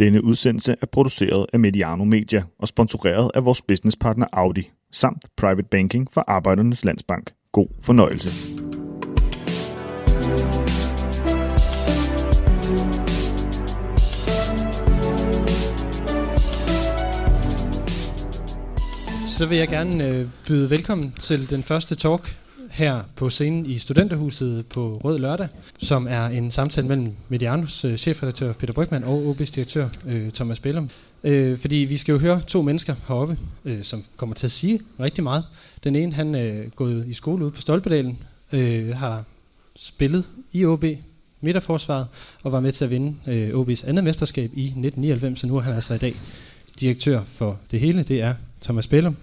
Denne udsendelse er produceret af Mediano Media og sponsoreret af vores businesspartner Audi samt Private Banking for Arbejdernes Landsbank. God fornøjelse. Så vil jeg gerne øh, byde velkommen til den første talk her på scenen i Studenterhuset på Rød Lørdag, som er en samtale mellem Medianos øh, chefredaktør Peter Brygman og OB's direktør øh, Thomas Bellum. Øh, fordi vi skal jo høre to mennesker heroppe, øh, som kommer til at sige rigtig meget. Den ene, han øh, er øh, gået i skole ude på Stolpedalen, øh, har spillet i OB, midterforsvaret, og var med til at vinde øh, OB's andet mesterskab i 1999, så nu er han altså i dag direktør for det hele. Det er Thomas Bellum.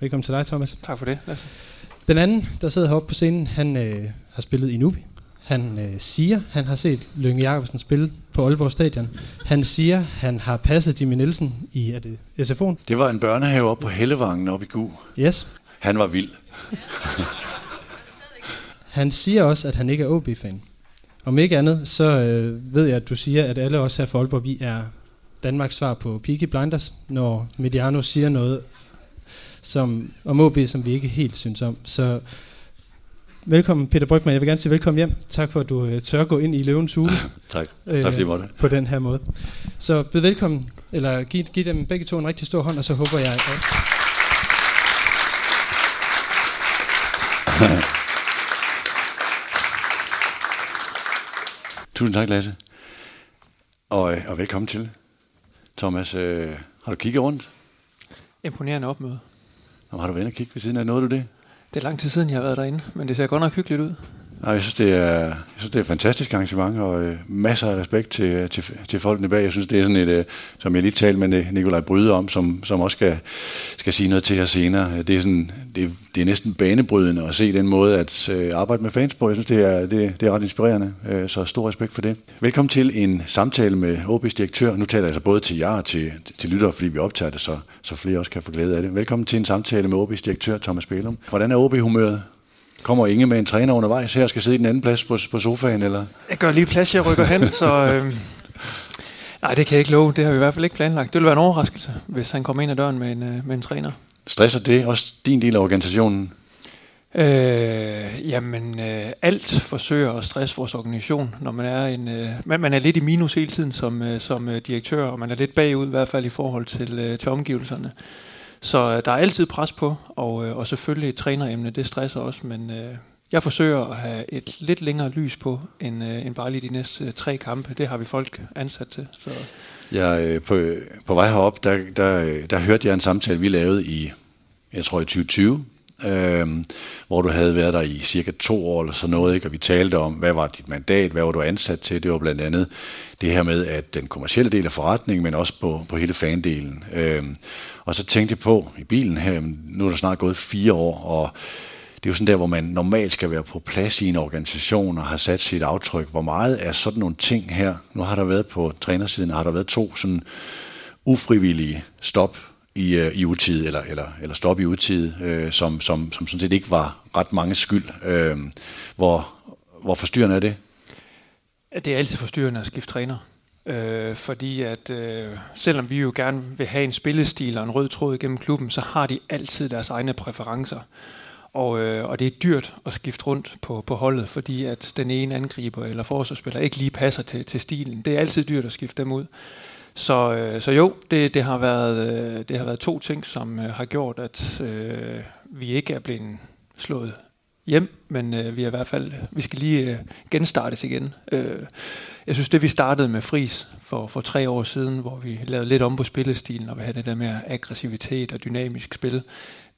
Velkommen til dig, Thomas. Tak for det, Lasse. Den anden, der sidder heroppe på scenen, han øh, har spillet i Nubi. Han øh, siger, han har set Lønge Jacobsen spille på Aalborg Stadion. Han siger, han har passet Jimmy Nielsen i er det SFO'en. Det var en børnehave oppe på Hellevangen oppe i Gu. Yes. Han var vild. Han siger også, at han ikke er OB-fan. Om ikke andet, så øh, ved jeg, at du siger, at alle os her for Aalborg, vi er Danmarks svar på Peaky Blinders, når Mediano siger noget som, om OB, som vi ikke helt synes om. Så velkommen Peter Brygman. Jeg vil gerne sige velkommen hjem. Tak for, at du øh, tør gå ind i løvens hule. tak. tak fordi måtte. På den her måde. Så bed velkommen, eller giv, giv dem begge to en rigtig stor hånd, og så håber jeg, at... Tusind tak, Lasse. Og, øh, og velkommen til. Thomas, øh, har du kigget rundt? Imponerende opmøde. Jamen, har du været og kigge ved siden af? Nåede du det? Det er lang tid siden, jeg har været derinde, men det ser godt nok hyggeligt ud. Nej, jeg synes, det er, jeg synes, det er et fantastisk arrangement, og øh, masser af respekt til, øh, til, til folkene bag. Jeg synes, det er sådan et, øh, som jeg lige talte med Nikolaj Bryde om, som, som også skal, skal sige noget til her senere. Det er, sådan, det, det er næsten banebrydende at se den måde at øh, arbejde med fans på. Jeg synes, det er, det, det er ret inspirerende, øh, så stor respekt for det. Velkommen til en samtale med OB's direktør. Nu taler jeg altså både til jer og til, til lyttere, fordi vi optager det, så, så flere også kan få glæde af det. Velkommen til en samtale med OB's direktør, Thomas Bælum. Hvordan er OB-humøret? Kommer Inge med en træner undervejs her og skal sidde i den anden plads på, på sofaen? Eller? Jeg gør lige plads, jeg rykker hen, så... Øh, nej, det kan jeg ikke love. Det har vi i hvert fald ikke planlagt. Det vil være en overraskelse, hvis han kommer ind ad døren med en, øh, med en træner. Stresser det også din del af organisationen? Øh, jamen, øh, alt forsøger at stresse vores organisation, når man er en, øh, man, man er lidt i minus hele tiden som, øh, som øh, direktør, og man er lidt bagud i hvert fald i forhold til, øh, til omgivelserne. Så øh, der er altid pres på, og, øh, og selvfølgelig et træneremne, det stresser også, men øh, jeg forsøger at have et lidt længere lys på, end, øh, end bare lige de næste øh, tre kampe. Det har vi folk ansat til. Så. Ja, øh, på, øh, på vej herop, der, der, øh, der hørte jeg en samtale, vi lavede i, jeg tror i 2020, øh, hvor du havde været der i cirka to år eller sådan noget, ikke? og vi talte om, hvad var dit mandat, hvad var du ansat til, det var blandt andet det her med, at den kommercielle del af forretningen, men også på, på hele fandelen. Øh, og så tænkte jeg på i bilen her, nu er der snart gået fire år, og det er jo sådan der, hvor man normalt skal være på plads i en organisation og har sat sit aftryk. Hvor meget er sådan nogle ting her? Nu har der været på trænersiden, har der været to sådan ufrivillige stop i, øh, i utid, eller, eller, eller stop i utid, øh, som, som, som sådan set ikke var ret mange skyld. Øh, hvor, hvor forstyrrende er det? Det er altid forstyrrende at skifte træner. Øh, fordi at øh, selvom vi jo gerne vil have en spillestil og en rød tråd gennem klubben, så har de altid deres egne præferencer. Og, øh, og det er dyrt at skifte rundt på, på holdet, fordi at den ene angriber eller forsvarsspiller ikke lige passer til, til stilen. Det er altid dyrt at skifte dem ud. Så, øh, så jo, det, det, har været, øh, det har været to ting, som øh, har gjort, at øh, vi ikke er blevet slået hjem, men øh, vi er i hvert fald, vi skal lige øh, genstartes igen. Øh, jeg synes, det vi startede med Fris for, for tre år siden, hvor vi lavede lidt om på spillestilen, og vi havde det der med aggressivitet og dynamisk spil,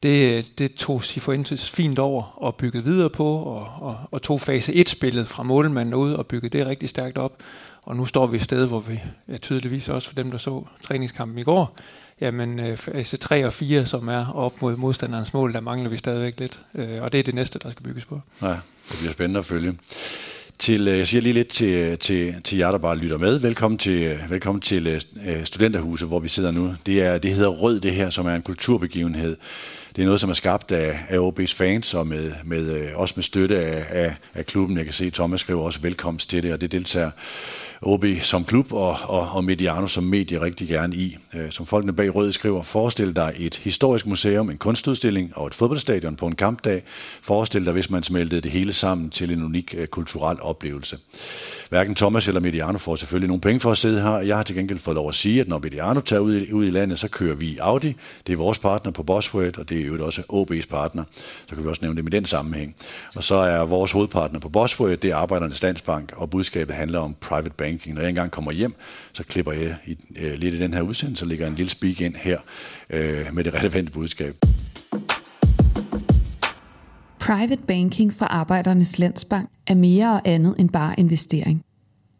det, øh, det tog Sifuentes fint over og byggede videre på, og, og, og tog fase 1-spillet fra målmanden ud og byggede det rigtig stærkt op. Og nu står vi et sted, hvor vi ja, tydeligvis også for dem, der så træningskampen i går, jamen øh, fase 3 og 4, som er op mod modstanderens mål, der mangler vi stadigvæk lidt. Øh, og det er det næste, der skal bygges på. Ja, det bliver spændende at følge. Til, øh, jeg siger lige lidt til, til, til jer, der bare lytter med. Velkommen til, velkommen til øh, Studenterhuset, hvor vi sidder nu. Det, er, det hedder Rød, det her, som er en kulturbegivenhed, det er noget, som er skabt af, af OB's fans, og med, med, øh, også med støtte af, af, af klubben. Jeg kan se, at Thomas skriver også velkomst til det, og det deltager OB som klub og, og, og Mediano som medie rigtig gerne i. Øh, som folkene bag Rød skriver, forestil dig et historisk museum, en kunstudstilling og et fodboldstadion på en kampdag. Forestil dig, hvis man smeltede det hele sammen til en unik øh, kulturel oplevelse. Hverken Thomas eller Mediano får selvfølgelig nogle penge for at sidde her. Jeg har til gengæld fået lov at sige, at når Mediano tager ud i, ud i landet, så kører vi Audi. Det er vores partner på Bosworth, og det er jo også OB's partner. Så kan vi også nævne det i den sammenhæng. Og så er vores hovedpartner på Bosworth, det er Arbejdernes Landsbank, og budskabet handler om private banking. Når jeg engang kommer hjem, så klipper jeg i, øh, lidt i den her udsendelse, så ligger en lille speak ind her øh, med det relevante budskab. Private banking for Arbejdernes Landsbank er mere og andet end bare investering.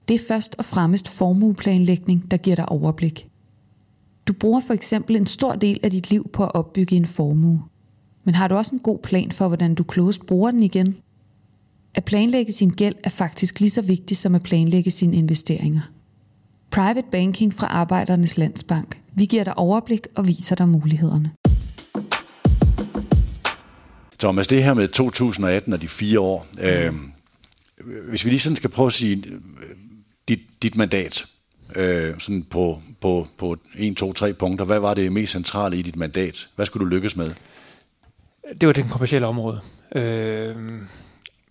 Det er først og fremmest formueplanlægning, der giver dig overblik. Du bruger for eksempel en stor del af dit liv på at opbygge en formue. Men har du også en god plan for, hvordan du klogest bruger den igen? At planlægge sin gæld er faktisk lige så vigtigt som at planlægge sine investeringer. Private Banking fra Arbejdernes Landsbank. Vi giver dig overblik og viser dig mulighederne. Thomas, det her med 2018 og de fire år, mm. øh, hvis vi lige sådan skal prøve at sige, øh, dit, dit mandat, øh, sådan på, på, på 1, 2, 3 punkter, hvad var det mest centrale i dit mandat? Hvad skulle du lykkes med? Det var det kommercielle område. Øh,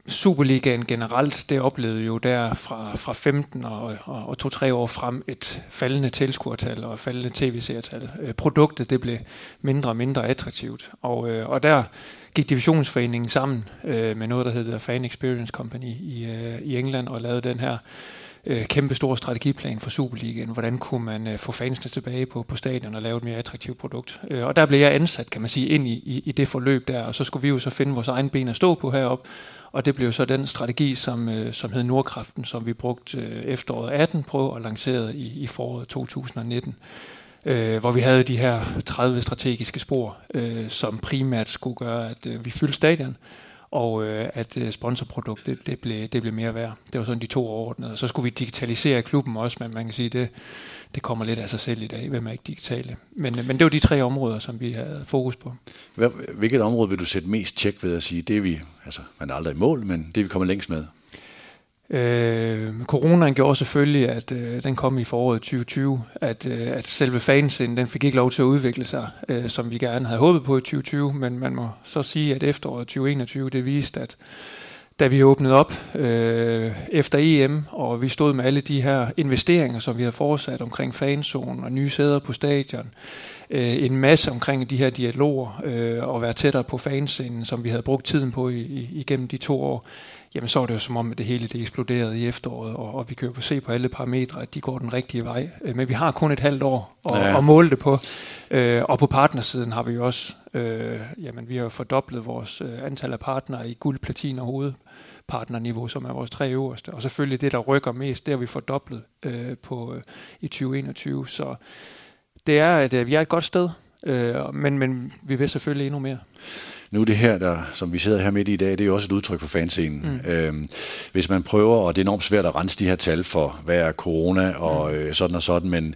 Superligaen generelt, det oplevede jo der fra, fra 15 og, og, og to-tre år frem et faldende tilskuertal og faldende tv-seertal. Øh, produktet det blev mindre og mindre attraktivt. Og, øh, og der gik divisionsforeningen sammen øh, med noget, der hedder Fan Experience Company i, øh, i England og lavede den her øh, kæmpe store strategiplan for Superligaen. Hvordan kunne man øh, få fansene tilbage på, på stadion og lave et mere attraktivt produkt. Øh, og der blev jeg ansat, kan man sige, ind i, i, i det forløb der, og så skulle vi jo så finde vores egen ben at stå på herop. Og det blev så den strategi, som, øh, som hed Nordkraften, som vi brugte øh, efteråret 18 på og lancerede i, i foråret 2019 øh, hvor vi havde de her 30 strategiske spor, øh, som primært skulle gøre, at øh, vi fyldte stadion, og øh, at øh, sponsorproduktet det, blev, det blev mere værd. Det var sådan de to overordnede. Og så skulle vi digitalisere klubben også, men man kan sige, det, det kommer lidt af sig selv i dag, hvem er ikke digitale. Men, øh, men det var de tre områder, som vi havde fokus på. Hvilket område vil du sætte mest tjek ved at sige, det er vi, altså man er aldrig i mål, men det er vi kommer længst med? Øh, coronaen gjorde selvfølgelig, at øh, den kom i foråret 2020, at, øh, at selve fansen, den fik ikke lov til at udvikle sig, øh, som vi gerne havde håbet på i 2020, men man må så sige, at efteråret 2021, det viste, at da vi åbnede op øh, efter EM, og vi stod med alle de her investeringer, som vi havde forudsat omkring fanzonen og nye sæder på stadion, øh, en masse omkring de her dialoger øh, og være tættere på fanscenen, som vi havde brugt tiden på i, i, igennem de to år, jamen så er det jo som om, at det hele det eksploderede i efteråret, og, og vi kan jo se på alle parametre, at de går den rigtige vej. Øh, men vi har kun et halvt år at, ja. at måle det på. Øh, og på partnersiden har vi jo også, øh, jamen vi har fordoblet vores øh, antal af partnere i guld, platin og hoved partnerniveau, som er vores tre øverste. Og selvfølgelig det, der rykker mest, det har vi fordoblet øh, på, øh, i 2021. Så det er, at øh, vi er et godt sted, øh, men, men vi vil selvfølgelig endnu mere. Nu det her, der, som vi sidder her midt i i dag, det er jo også et udtryk for fanscenen. Mm. Øhm, hvis man prøver, og det er enormt svært at rense de her tal for, hvad er corona og mm. øh, sådan og sådan, men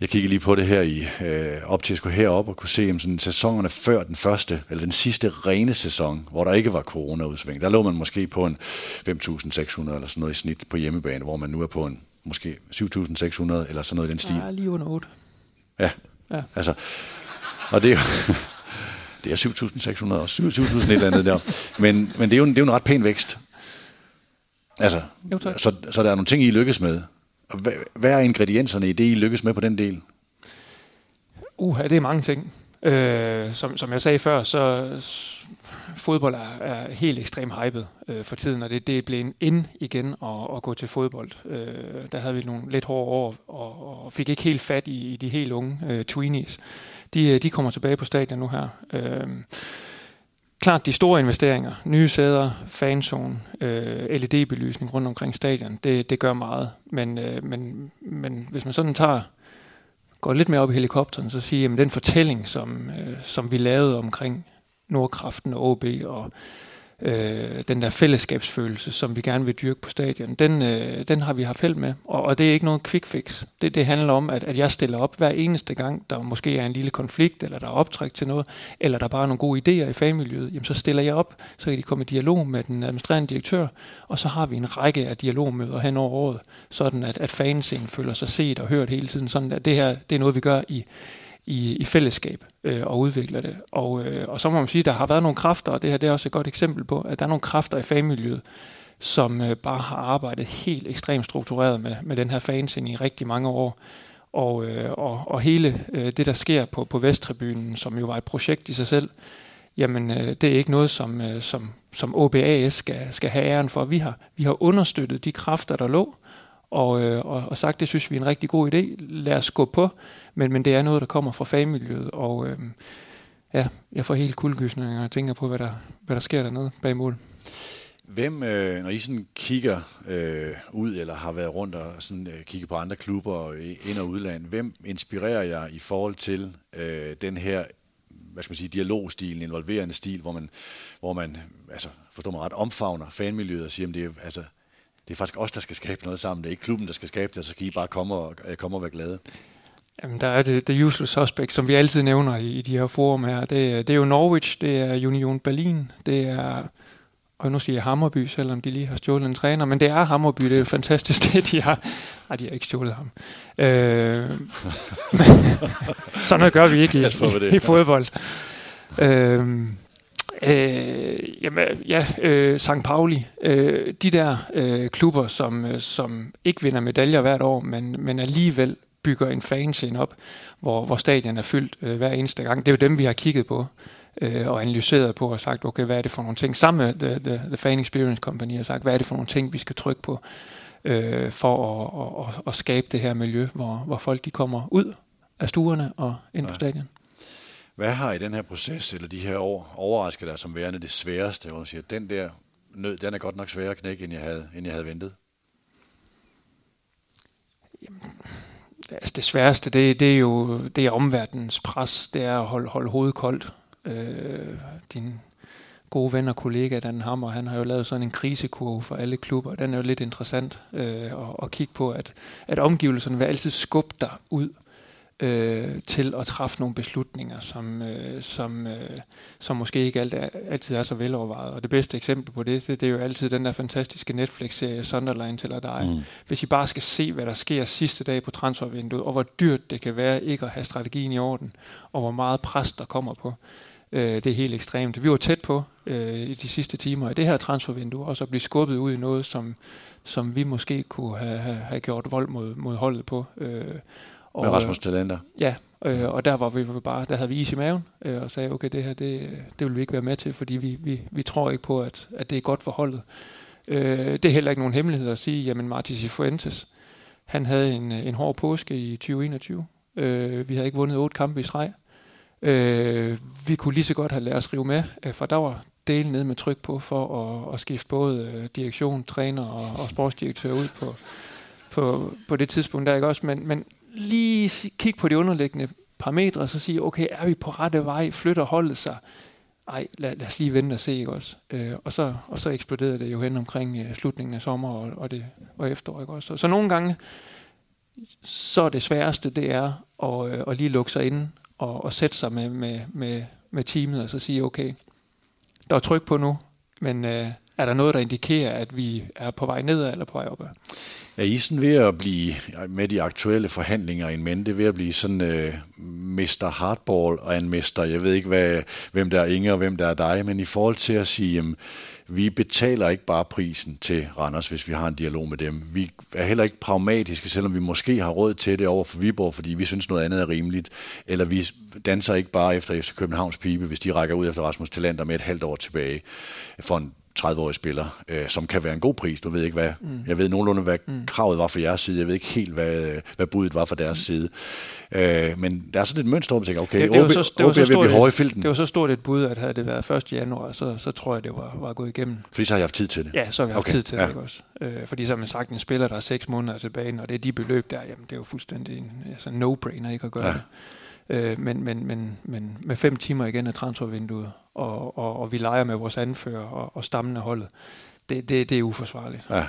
jeg kigger lige på det her i, øh, op til at skulle herop og kunne se, om sådan, sæsonerne før den første, eller den sidste rene sæson, hvor der ikke var corona-udsving, der lå man måske på en 5.600 eller sådan noget i snit på hjemmebane, hvor man nu er på en måske 7.600 eller sådan noget i den stil. Ja, lige under 8. Ja, ja. altså, og det er jo, det er 7.600 og 7.000 et eller andet der. Men, men det, er jo en, det er jo en ret pæn vækst. Altså, jo, så, så der er nogle ting, I lykkes med. Hvad, hvad er ingredienserne i det, I lykkes med på den del? Uha, det er mange ting. Øh, som, som jeg sagde før, så fodbold er, er helt ekstremt hypet øh, for tiden, og det, det er blevet ind igen at, at gå til fodbold. Øh, der havde vi nogle lidt hårde år, og, og fik ikke helt fat i, i de helt unge øh, tweenies de, øh, de kommer tilbage på stadion nu her. Øh, klart de store investeringer, nye sæder, fanzone, øh, LED-belysning rundt omkring stadion, det, det gør meget. Men, øh, men, men hvis man sådan tager, går lidt mere op i helikopteren, så siger, at den fortælling, som, øh, som vi lavede omkring Nordkraften og OB og øh, den der fællesskabsfølelse, som vi gerne vil dyrke på stadion, den, øh, den har vi haft held med. Og, og det er ikke noget quick fix. Det, det handler om, at, at jeg stiller op hver eneste gang, der måske er en lille konflikt, eller der er optræk til noget, eller der er bare nogle gode idéer i fagmiljøet, jamen så stiller jeg op, så kan de komme i dialog med den administrerende direktør, og så har vi en række af dialogmøder hen over året, sådan at, at fanscenen føler sig set og hørt hele tiden. Sådan at det her det er noget, vi gør i, i, i fællesskab øh, og udvikler det. Og, øh, og så må man sige, at der har været nogle kræfter, og det her det er også et godt eksempel på, at der er nogle kræfter i fagmiljøet, som øh, bare har arbejdet helt ekstremt struktureret med, med den her fansen i rigtig mange år. Og, øh, og, og hele øh, det, der sker på, på Vesttribunen, som jo var et projekt i sig selv, jamen øh, det er ikke noget, som, øh, som, som OBAS skal, skal have æren for. Vi har, vi har understøttet de kræfter, der lå, og, øh, og, og sagt, det synes vi er en rigtig god idé. Lad os gå på, men, men det er noget, der kommer fra fagmiljøet, og øh, ja, jeg får helt kuldegysninger og tænker på, hvad der, hvad der sker dernede bag mål. Hvem, øh, når I sådan kigger øh, ud, eller har været rundt og sådan, øh, kigget på andre klubber øh, ind- og udland, hvem inspirerer jer i forhold til øh, den her hvad skal man sige, dialogstilen, involverende stil, hvor man, hvor man altså, forstår man ret, omfavner fanmiljøet og siger, at det er, altså, det er faktisk os, der skal skabe noget sammen. Det er ikke klubben, der skal skabe det, og så skal I bare komme og, øh, komme og være glade. Jamen, der er det, det useless suspect, som vi altid nævner i, i de her forum her. Det, det er jo Norwich, det er Union Berlin, det er og nu siger jeg Hammerby, selvom de lige har stjålet en træner, men det er Hammerby, det er fantastisk, det de har. Nej, de har ikke stjålet ham. Øh, sådan noget gør vi ikke i, i, i fodbold. Øh, Øh, jamen, ja, øh, St. Pauli, øh, de der øh, klubber, som, øh, som ikke vinder medaljer hvert år, men, men alligevel bygger en fanscene op, hvor, hvor stadion er fyldt øh, hver eneste gang. Det er jo dem, vi har kigget på øh, og analyseret på og sagt, okay, hvad er det for nogle ting, sammen med The, The, The Fan Experience Company, har sagt, hvad er det for nogle ting, vi skal trykke på, øh, for at, at, at skabe det her miljø, hvor, hvor folk de kommer ud af stuerne og ind på stadion. Hvad har i den her proces, eller de her år, overrasket dig som værende det sværeste, hvor du siger, den der nød, den er godt nok sværere at knække, end jeg havde, end jeg havde ventet? Jamen, altså det sværeste, det, det er jo det er omverdens pres, det er at holde, holde hovedet koldt. Øh, din gode ven og kollega, Dan Hammer, han har jo lavet sådan en krisekurve for alle klubber. Den er jo lidt interessant øh, at, at kigge på, at, at omgivelserne vil altid skubbe dig ud øh, til at træffe nogle beslutninger, som, øh, som, øh, som måske ikke alt er, altid er så velovervejet. Og det bedste eksempel på det, det, det er jo altid den der fantastiske Netflix-serie Sunderland til dig. Mm. Hvis I bare skal se, hvad der sker sidste dag på transfervinduet, og hvor dyrt det kan være ikke at have strategien i orden, og hvor meget pres der kommer på, øh, det er helt ekstremt. Vi var tæt på øh, i de sidste timer i det her transfervindue, og så blive skubbet ud i noget, som, som vi måske kunne have, have, have gjort vold mod, mod holdet på. Øh, og, med Rasmus Talenter? Ja, øh, og der var vi bare, der havde vi is i maven, øh, og sagde, okay, det her, det, det vil vi ikke være med til, fordi vi, vi, vi tror ikke på, at, at det er godt for holdet. Øh, det er heller ikke nogen hemmelighed at sige, jamen Martin Cifuentes, han havde en, en hård påske i 2021. Øh, vi havde ikke vundet otte kampe i streg. Øh, vi kunne lige så godt have ladet os rive med, øh, for der var delen ned med tryk på for at, at skifte både øh, direktion, træner og, og sportsdirektør ud på, på, på det tidspunkt der, ikke også? Men, men lige kigge på de underliggende parametre, og så sige, okay, er vi på rette vej? Flytter holdet sig? Ej, lad, lad os lige vente og se, ikke også? Øh, og, så, og så eksploderede det jo hen omkring øh, slutningen af sommer og, og, det, og efterår, ikke også? Så, så nogle gange, så det sværeste, det er at, øh, at lige lukke sig ind og, og sætte sig med, med, med, med teamet og så sige, okay, der er tryk på nu, men øh, er der noget, der indikerer, at vi er på vej nedad eller på vej opad? Er I sådan ved at blive, med de aktuelle forhandlinger i mente, ved at blive sådan øh, uh, Mr. Hardball og en mester, jeg ved ikke, hvad, hvem der er Inger og hvem der er dig, men i forhold til at sige, jamen, vi betaler ikke bare prisen til Randers, hvis vi har en dialog med dem. Vi er heller ikke pragmatiske, selvom vi måske har råd til det over for Viborg, fordi vi synes noget andet er rimeligt. Eller vi danser ikke bare efter FC Københavns pibe, hvis de rækker ud efter Rasmus Talander med et halvt år tilbage for en 30-årig spiller, øh, som kan være en god pris. Du ved ikke, hvad, mm. Jeg ved nogenlunde, hvad mm. kravet var for jeres side. Jeg ved ikke helt, hvad, hvad budet var for deres mm. side. Øh, men der er sådan et mønster, hvor man tænker, okay, det, det OB, så, det OB blive filten. Det var så stort et bud, at havde det været 1. januar, så, så tror jeg, det var, var gået igennem. Fordi så har jeg haft tid til det? Ja, så har vi haft okay. tid til ja. det ikke også. Øh, fordi så har man sagt, en spiller, der er seks måneder tilbage, og det er de beløb der, jamen det er jo fuldstændig en altså no-brainer ikke at gøre ja. det. Øh, men, men, men, men med fem timer igen af transfervinduet, og, og, og vi leger med vores anfører og, og stammen af holdet, det, det, det er uforsvarligt. Ja.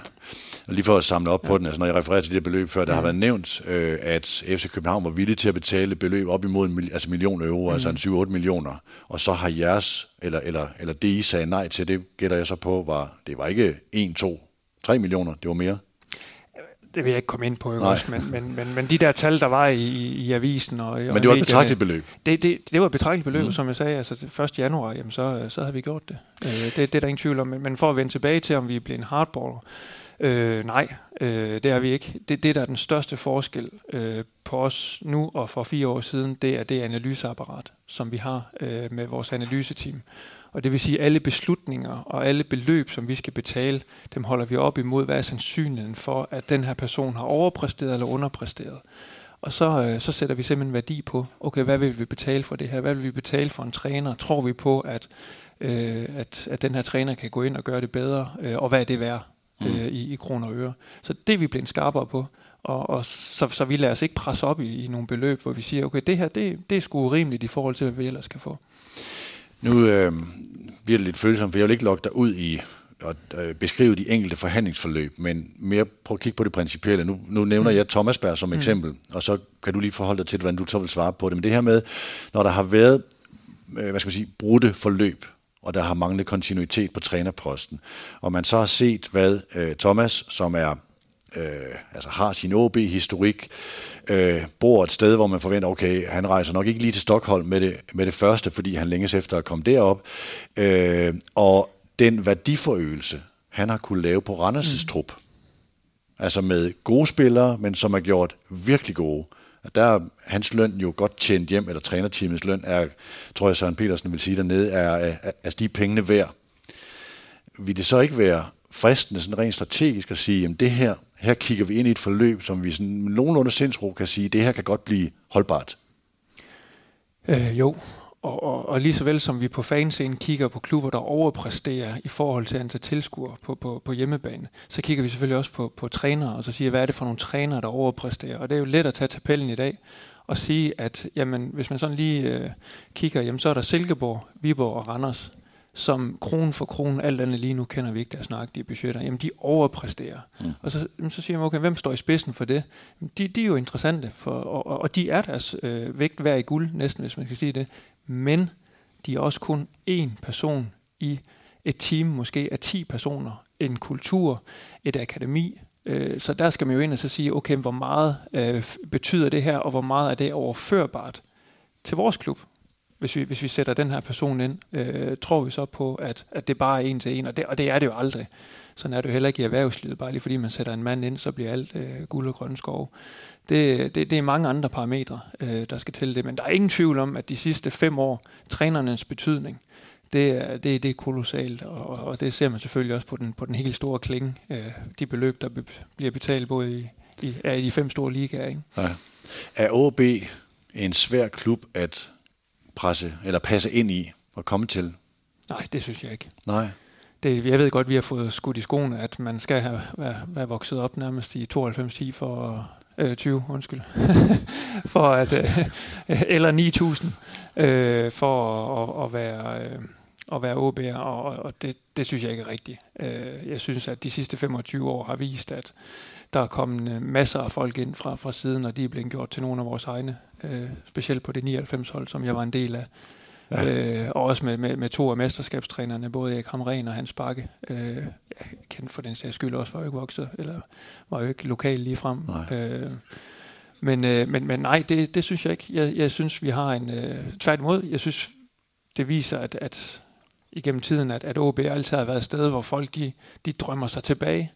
Og lige for at samle op ja. på den, altså når jeg refererer til det beløb før, der mm. har været nævnt, øh, at FC København var villig til at betale beløb op imod en altså million euro, mm. altså en 7-8 millioner, og så har jeres, eller, eller, eller det I sagde nej til, det gætter jeg så på, var, det var ikke 1, 2, 3 millioner, det var mere det vil jeg ikke komme ind på, ikke også? Men, men, men, men de der tal, der var i, i avisen og Men det var et betragteligt beløb? Det, det, det var et betragteligt beløb, mm. som jeg sagde. Altså 1. januar, jamen, så, så havde vi gjort det. Øh, det. Det er der ingen tvivl om. Men, men for at vende tilbage til, om vi er blevet en hardballer, øh, nej, øh, det er vi ikke. Det, det, der er den største forskel øh, på os nu og for fire år siden, det er det analyseapparat, som vi har øh, med vores analyseteam. Og det vil sige, at alle beslutninger og alle beløb, som vi skal betale, dem holder vi op imod, hvad er sandsynligheden for, at den her person har overpræsteret eller underpræsteret. Og så, øh, så sætter vi simpelthen værdi på, okay, hvad vil vi betale for det her? Hvad vil vi betale for en træner? Tror vi på, at, øh, at, at den her træner kan gå ind og gøre det bedre? Øh, og hvad er det værd mm. øh, i, i kroner og øre? Så det er vi blevet skarpere på. Og, og så, så vi lader os ikke presse op i, i nogle beløb, hvor vi siger, okay, det her, det, det er sgu urimeligt i forhold til, hvad vi ellers kan få. Nu øh, bliver det lidt følsomt, for jeg vil ikke lokke dig ud i at øh, beskrive de enkelte forhandlingsforløb, men mere prøv at kigge på det principielle. Nu, nu nævner mm. jeg Thomasberg som mm. eksempel, og så kan du lige forholde dig til, hvordan du så vil svare på det. Men det her med, når der har været øh, hvad skal man sige, brudte forløb, og der har manglet kontinuitet på trænerposten, og man så har set, hvad øh, Thomas, som er øh, altså har sin OB-historik, øh, bor et sted, hvor man forventer, okay, han rejser nok ikke lige til Stockholm med det, med det første, fordi han længes efter at komme derop. Øh, og den værdiforøgelse, han har kunne lave på Randers' mm. trup, altså med gode spillere, men som har gjort virkelig gode, der er hans løn jo godt tjent hjem, eller trænerteamets løn er, tror jeg Søren Petersen vil sige dernede, er, er, er de pengene værd. Vil det så ikke være fristende, sådan rent strategisk, at sige, at det her, her kigger vi ind i et forløb, som vi sådan nogenlunde sindsro kan sige, det her kan godt blive holdbart. Øh, jo, og, og, og lige så vel som vi på fanscenen kigger på klubber, der overpræsterer i forhold til antal tilskuere på, på, på hjemmebane, så kigger vi selvfølgelig også på, på trænere, og så siger, hvad er det for nogle trænere, der overpræsterer? Og det er jo let at tage tabellen i dag, og sige, at jamen, hvis man sådan lige øh, kigger, jamen, så er der Silkeborg, Viborg og Randers, som kronen for kronen, alt andet lige nu kender vi ikke deres nøjagtige budgetter, jamen de overpræsterer. Mm. Og så, så siger man, okay, hvem står i spidsen for det? De, de er jo interessante, for, og, og de er deres øh, vægt værd i guld, næsten, hvis man kan sige det. Men de er også kun én person i et team, måske af 10 personer, en kultur, et akademi. Øh, så der skal man jo ind og så sige, okay, hvor meget øh, betyder det her, og hvor meget er det overførbart til vores klub? Hvis vi, hvis vi sætter den her person ind, øh, tror vi så på, at, at det bare er en til en, og det, og det er det jo aldrig. Sådan er det jo heller ikke i erhvervslivet, bare lige fordi man sætter en mand ind, så bliver alt øh, guld og grønne skov. Det, det, det er mange andre parametre, øh, der skal til det, men der er ingen tvivl om, at de sidste fem år, trænernes betydning, det er, det, det er kolossalt, og, og det ser man selvfølgelig også på den, på den helt store klinge, øh, de beløb, der be, bliver betalt både i, i, er i de fem store ligaer. Ikke? Ja. Er OB en svær klub at presse, eller passe ind i og komme til? Nej, det synes jeg ikke. Nej. Det, jeg ved godt, vi har fået skudt i skoene, at man skal have været, været vokset op nærmest i 92-10 for øh, 20, undskyld, for at, øh, eller 9000 øh, for at, at være, øh, at være OB'er, og, og det, det synes jeg ikke er rigtigt. Øh, jeg synes, at de sidste 25 år har vist, at der er kommet masser af folk ind fra, fra siden, og de er blevet gjort til nogle af vores egne øh, specielt på det 99-hold, som jeg var en del af. Ja. Øh, og også med, med, med to af mesterskabstrænerne, både Erik Hamren og Hans Bakke. Øh, jeg kendte for den sags skyld også, var jo ikke vokset, eller var jo ikke lokal lige frem. Øh, men, øh, men, men nej, det, det synes jeg ikke. Jeg, jeg synes, vi har en... Øh, tværtimod, jeg synes, det viser, at, at igennem tiden, at, at OB altid har været et sted, hvor folk de, de drømmer sig tilbage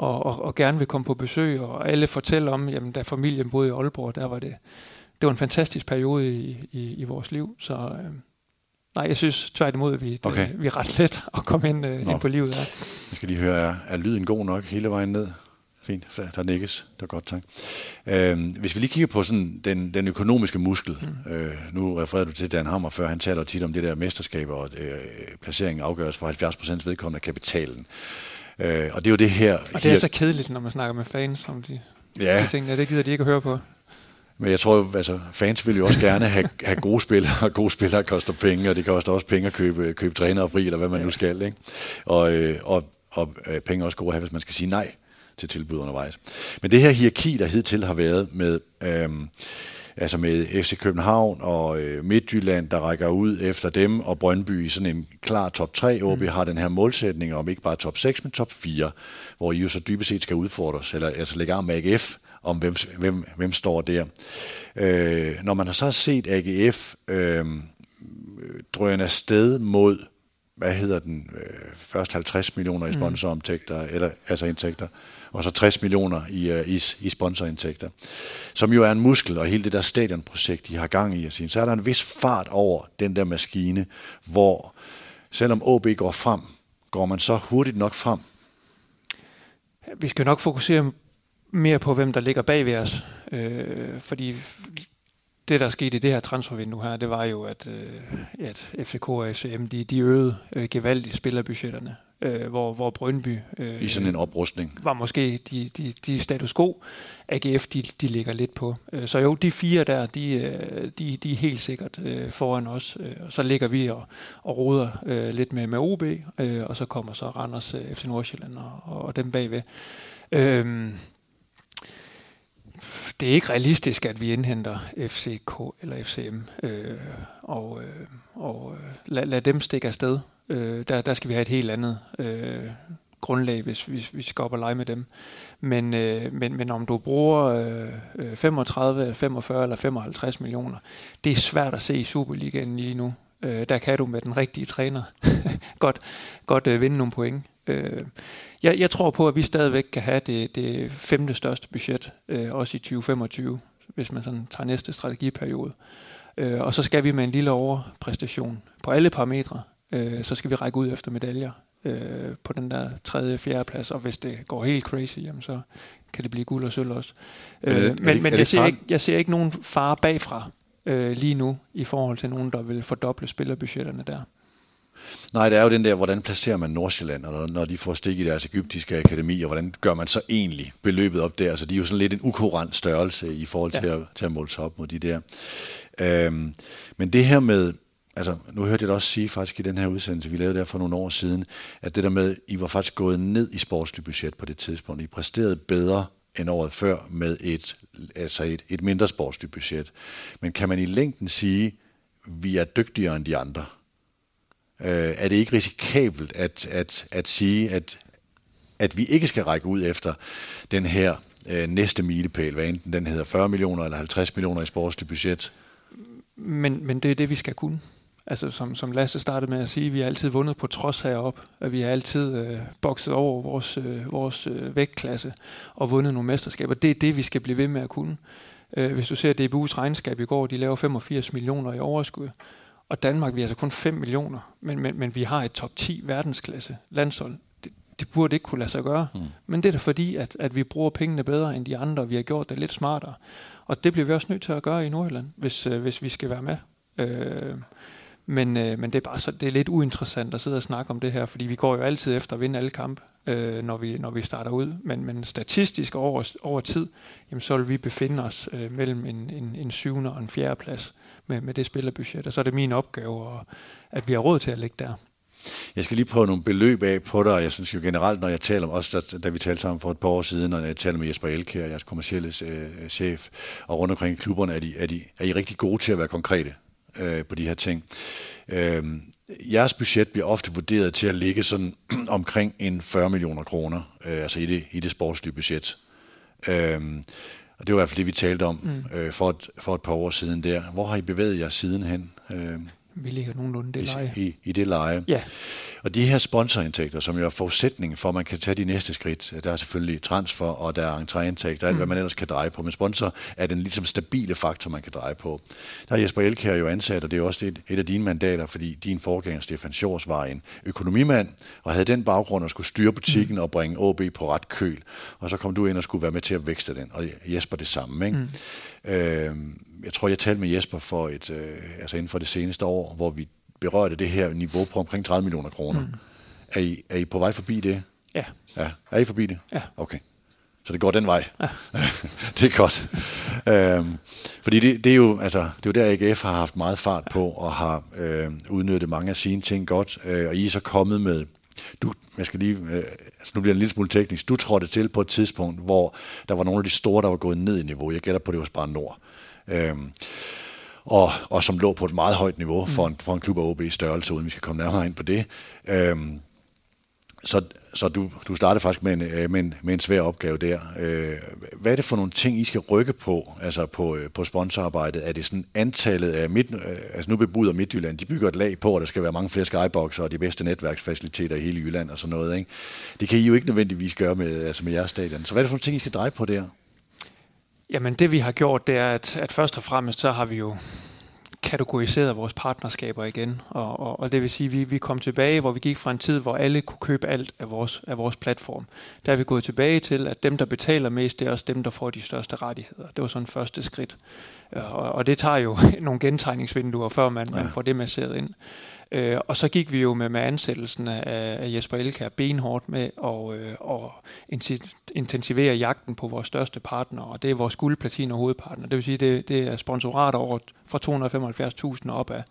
og, og, og gerne vil komme på besøg, og alle fortæller om, jamen da familien boede i Aalborg, der var det det var en fantastisk periode i, i, i vores liv, så øh, nej, jeg synes tværtimod, at vi, det, okay. vi er ret let at komme ind, øh, ind på livet her. Jeg skal lige høre, er, er lyden god nok hele vejen ned? Fint, der nikkes. Det er godt, tak. Øh, hvis vi lige kigger på sådan den, den økonomiske muskel. Mm. Øh, nu refererer du til Dan Hammer før, han taler tit om det der mesterskab, og øh, placeringen afgøres for 70% vedkommende af kapitalen. Øh, og det er jo det her... Og det er her, så kedeligt, når man snakker med fans om de, ja. de ting, ja, det gider de ikke at høre på. Men jeg tror, altså, fans vil jo også gerne have, have gode spillere, og gode spillere koster penge, og det koster også penge at købe, købe trænere fri, eller hvad man ja. nu skal. Ikke? Og, øh, og, og øh, penge er også gode at have, hvis man skal sige nej til tilbud undervejs. Men det her hierarki, der hidtil har været med, øhm, altså med FC København og øh, Midtjylland, der rækker ud efter dem, og Brøndby i sådan en klar top 3. OB mm. har den her målsætning om ikke bare top 6, men top 4, hvor I jo så dybest set skal udfordres, eller altså lægge af med AGF, om hvem, hvem, hvem står der. Øh, når man har så set AGF øh, drøne afsted mod hvad hedder den, øh, først 50 millioner i mm. sponsorindtægter, mm. eller altså indtægter, og så 60 millioner i, uh, i, i sponsorindtægter, som jo er en muskel, og hele det der stadionprojekt, de har gang i, sige, så er der en vis fart over den der maskine, hvor selvom OB går frem, går man så hurtigt nok frem? Vi skal nok fokusere mere på, hvem der ligger bag ved os, øh, fordi det, der skete i det her transfervindue her, det var jo, at, øh, at FCK og FCM, de, de øgede øh, gevaldigt spillerbudgetterne øh, hvor, hvor Brøndby... Øh, I sådan en oprustning. Var måske de, de, de status quo. AGF, de, de ligger lidt på. Øh, så jo, de fire der, de, øh, de, de er helt sikkert øh, foran os. Øh, og så ligger vi og, og roder øh, lidt med, med OB, øh, og så kommer så Randers, FC Nordsjælland og, og dem bagved. Øh, det er ikke realistisk, at vi indhenter FCK eller FCM øh, og, øh, og øh, lad, lad dem stikke afsted. Øh, der, der skal vi have et helt andet øh, grundlag, hvis, hvis, hvis vi skal op og lege med dem. Men, øh, men, men om du bruger øh, øh 35, 45 eller 55 millioner, det er svært at se i Superligaen lige nu. Øh, der kan du med den rigtige træner godt, godt øh, vinde nogle point. Øh, jeg, jeg tror på, at vi stadigvæk kan have det, det femte største budget, øh, også i 2025, hvis man sådan tager næste strategiperiode. Øh, og så skal vi med en lille overpræstation på alle parametre øh, så skal vi række ud efter medaljer øh, på den der tredje, fjerde plads, og hvis det går helt crazy, jamen så kan det blive guld og sølv også. Øh, det, men det, men jeg, ser ikke, jeg ser ikke nogen fare bagfra øh, lige nu, i forhold til nogen, der vil fordoble spillerbudgetterne der. Nej, det er jo den der, hvordan placerer man Nordsjælland, og når de får stik i deres egyptiske akademi, og hvordan gør man så egentlig beløbet op der? Så de er jo sådan lidt en ukurant størrelse i forhold til, ja. at, til at måle sig op mod de der. Øhm, men det her med, altså, nu hørte jeg det også sige faktisk i den her udsendelse, vi lavede der for nogle år siden, at det der med, I var faktisk gået ned i sportslig budget på det tidspunkt. I præsterede bedre end året før med et, altså et, et mindre sportsligt budget. Men kan man i længden sige, vi er dygtigere end de andre? Øh, er det ikke risikabelt at, at, at sige, at, at vi ikke skal række ud efter den her øh, næste milepæl, hvad enten den hedder 40 millioner eller 50 millioner i sportsligt budget? Men, men det er det, vi skal kunne. Altså som, som Lasse startede med at sige, vi har altid vundet på trods herop, at vi har altid øh, bokset over vores, øh, vores øh, vægtklasse og vundet nogle mesterskaber. Det er det, vi skal blive ved med at kunne. Øh, hvis du ser DBU's regnskab i går, de laver 85 millioner i overskud, og Danmark, vi er altså kun 5 millioner, men, men, men vi har et top 10 verdensklasse landshold. Det, det burde ikke kunne lade sig gøre. Mm. Men det er da fordi, at, at vi bruger pengene bedre end de andre, vi har gjort det lidt smartere. Og det bliver vi også nødt til at gøre i Nordjylland, hvis, øh, hvis vi skal være med. Øh, men, øh, men det er bare så, det er lidt uinteressant at sidde og snakke om det her, fordi vi går jo altid efter at vinde alle kampe, øh, når, vi, når vi starter ud. Men, men statistisk over, over tid, jamen, så vil vi befinde os øh, mellem en, en, en syvende og en fjerde plads med, med det spillerbudget. Og så er det min opgave, og, at vi har råd til at ligge der. Jeg skal lige prøve nogle beløb af på dig, jeg synes jo generelt, når jeg taler om, os, da, da vi talte sammen for et par år siden, når jeg taler med Jesper Elkær, jeres kommercielle øh, chef, og rundt omkring i klubberne, er, de, er, de, er I rigtig gode til at være konkrete øh, på de her ting. Øh, jeres budget bliver ofte vurderet til at ligge sådan omkring en 40 millioner kroner, øh, altså i det, i det sportslige budget. Øh, og det var i hvert fald det, vi talte om mm. øh, for, et, for et par år siden der. Hvor har I bevæget jer sidenhen? Øh, vi ligger nogenlunde det leje. I, I det leje. Ja. Og de her sponsorindtægter, som jo er forudsætningen for, at man kan tage de næste skridt, der er selvfølgelig transfer, og der er entréindtægter, alt mm. hvad man ellers kan dreje på. Men sponsor er den ligesom stabile faktor, man kan dreje på. Der er Jesper Elkær jo ansat, og det er også et, et af dine mandater, fordi din forgænger Stefan Sjors var en økonomimand, og havde den baggrund at skulle styre butikken mm. og bringe OB på ret køl. Og så kom du ind og skulle være med til at vækste den, og Jesper det samme. Ikke? Mm. Øh, jeg tror, jeg talte med Jesper for et, øh, altså inden for det seneste år, hvor vi berørte det her niveau på omkring 30 millioner kroner. Mm. Er, I, er I på vej forbi det? Ja. ja. Er I forbi det? Ja. Okay. Så det går den vej. Ja. det er godt. øhm, fordi det, det, er jo, altså, det er jo der, AGF har haft meget fart på og har øh, udnyttet mange af sine ting godt. Øh, og I er så kommet med, du, jeg skal lige, øh, altså nu bliver det en lille smule teknisk, du trådte til på et tidspunkt, hvor der var nogle af de store, der var gået ned i niveau. Jeg gætter på, det var Spar Nord. Øhm, og, og som lå på et meget højt niveau for en, for en klub af OB størrelse, uden vi skal komme nærmere ind på det. Øhm, så så du, du startede faktisk med en, øh, med, en, med en svær opgave der. Øh, hvad er det for nogle ting, I skal rykke på, altså på, øh, på sponsorarbejdet? Er det sådan antallet af midt, øh, altså nu bebuder Midtjylland, de bygger et lag på, at der skal være mange flere skyboxer og de bedste netværksfaciliteter i hele Jylland og sådan noget. Ikke? Det kan I jo ikke nødvendigvis gøre med, altså med jeres stadion. Så hvad er det for nogle ting, I skal dreje på der? Jamen det vi har gjort, det er, at, at først og fremmest så har vi jo kategoriseret vores partnerskaber igen. Og, og, og det vil sige, at vi, vi kom tilbage, hvor vi gik fra en tid, hvor alle kunne købe alt af vores, af vores platform. Der er vi gået tilbage til, at dem, der betaler mest, det er også dem, der får de største rettigheder. Det var sådan første skridt. Og, og det tager jo nogle gentræningsvinduer, før man, ja. man får det masseret ind. Øh, og så gik vi jo med, med ansættelsen af, af Jesper Elkær benhårdt med at øh, og intensivere jagten på vores største partner, og det er vores guldplatin og hovedpartner. Det vil sige, det, det er sponsorater over fra 275.000 op af.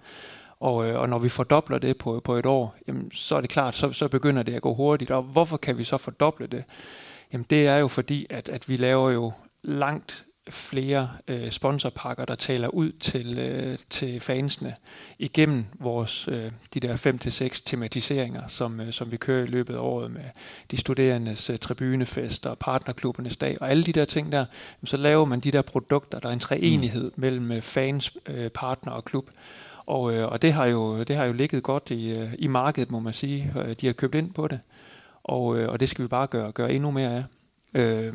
Og, øh, og når vi fordobler det på, på et år, jamen, så er det klart, så, så begynder det at gå hurtigt. Og hvorfor kan vi så fordoble det? Jamen det er jo fordi, at, at vi laver jo langt flere øh, sponsorpakker, der taler ud til, øh, til fansene igennem vores øh, de der 5 til seks tematiseringer, som, øh, som vi kører i løbet af året med de studerendes øh, tribunefester, partnerklubbernes dag og alle de der ting der, så laver man de der produkter, der er en treenighed mm. mellem øh, fans, øh, partner og klub. Og, øh, og det har jo det har jo ligget godt i, øh, i markedet, må man sige. De har købt ind på det, og, øh, og det skal vi bare gøre, gøre endnu mere af. Øh,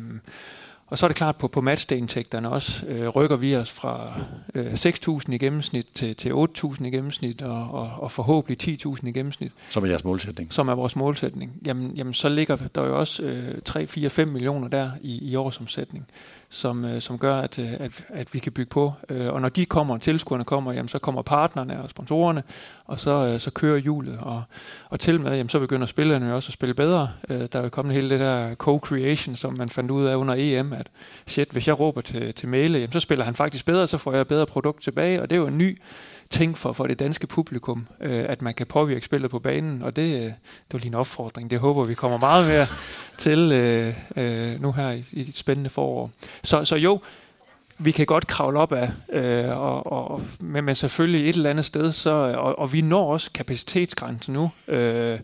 og så er det klart, på, på matchday-indtægterne også øh, rykker vi os fra øh, 6.000 i gennemsnit til, til 8.000 i gennemsnit, og, og, og forhåbentlig 10.000 i gennemsnit. Som er jeres målsætning? Som er vores målsætning. Jamen, jamen så ligger der jo også øh, 3, 4, 5 millioner der i, i årsomsætning som, øh, som gør, at, øh, at, at vi kan bygge på. Øh, og når de kommer, tilskuerne kommer, jamen, så kommer partnerne og sponsorerne, og så, øh, så kører hjulet. Og, og til med, jamen, så begynder spillerne jo også at spille bedre. Øh, der er jo kommet hele det der co-creation, som man fandt ud af under EM, at shit, hvis jeg råber til, til Mæle, jamen, så spiller han faktisk bedre, så får jeg bedre produkt tilbage, og det er jo en ny ting for, for det danske publikum, øh, at man kan påvirke spillet på banen, og det, øh, det var lige en opfordring. Det håber vi kommer meget mere til øh, øh, nu her i, i et spændende forår. Så, så jo, vi kan godt kravle op af, øh, og, og, men, men selvfølgelig et eller andet sted, så, og, og vi når også kapacitetsgrænsen nu. Øh,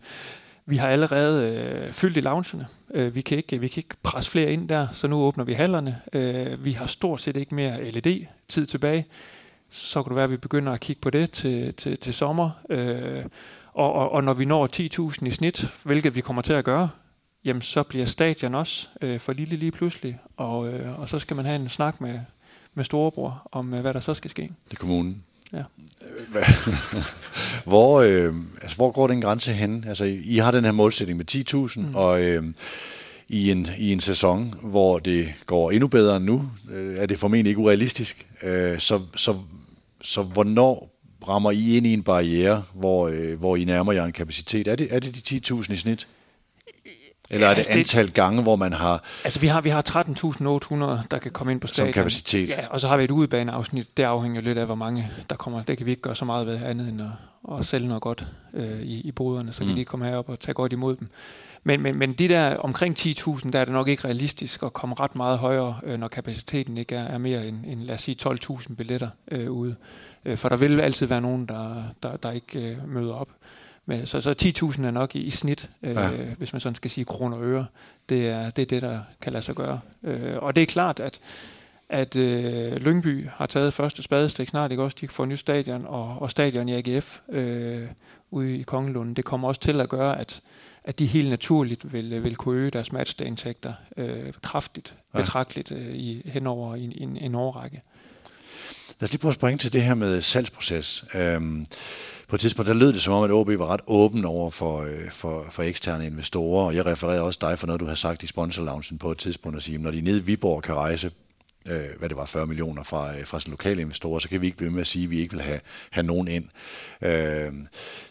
vi har allerede øh, fyldt i loungerne. Øh, vi, kan ikke, vi kan ikke presse flere ind der, så nu åbner vi hallerne. Øh, vi har stort set ikke mere LED-tid tilbage så kan det være, at vi begynder at kigge på det til, til, til sommer. Øh, og, og, og når vi når 10.000 i snit, hvilket vi kommer til at gøre, jamen så bliver stadion også øh, for lille lige pludselig, og, øh, og så skal man have en snak med, med storebror om, øh, hvad der så skal ske. Det er kommunen. Ja. hvor, øh, altså, hvor går den grænse hen? Altså, I har den her målsætning med 10.000, mm. og øh, i en, i en sæson, hvor det går endnu bedre end nu, øh, er det formentlig ikke urealistisk. Øh, så, så så hvornår rammer I ind i en barriere, hvor, øh, hvor I nærmer jer en kapacitet? Er det, er det de 10.000 i snit? Eller ja, er det altså antal det, gange, hvor man har... Altså vi har, vi har 13.800, der kan komme ind på stadion. Som kapacitet. Ja, og så har vi et udebaneafsnit. Det afhænger lidt af, hvor mange der kommer. Det kan vi ikke gøre så meget ved andet end at, at sælge noget godt øh, i, i boderne, så mm. vi lige kommer herop og tage godt imod dem. Men, men, men de der omkring 10.000, der er det nok ikke realistisk at komme ret meget højere, øh, når kapaciteten ikke er, er mere end, end, lad os sige, 12.000 billetter øh, ude. Øh, for der vil altid være nogen, der, der, der ikke øh, møder op. Men, så, så 10.000 er nok i, i snit, øh, ja. hvis man sådan skal sige kroner og øre. Det er, det er det, der kan lade sig gøre. Øh, og det er klart, at at øh, Lyngby har taget første spadestik snart, ikke også? De får nyt stadion, og, og stadion i AGF øh, ude i Kongelunden. Det kommer også til at gøre, at at de helt naturligt vil, vil kunne øge deres matchday-indtægter øh, kraftigt, ja. betragteligt øh, i, henover en, en, en årrække. Lad os lige prøve at springe til det her med salgsproces. Øhm, på et tidspunkt, der lød det som om, at OB var ret åben over for, øh, for, for eksterne investorer, og jeg refererede også dig for noget, du har sagt i sponsorloungen på et tidspunkt, at sige, når de nede i Viborg kan rejse øh, hvad det var, 40 millioner fra, øh, fra lokale investorer, så kan vi ikke blive med at sige, at vi ikke vil have, have nogen ind. Øh,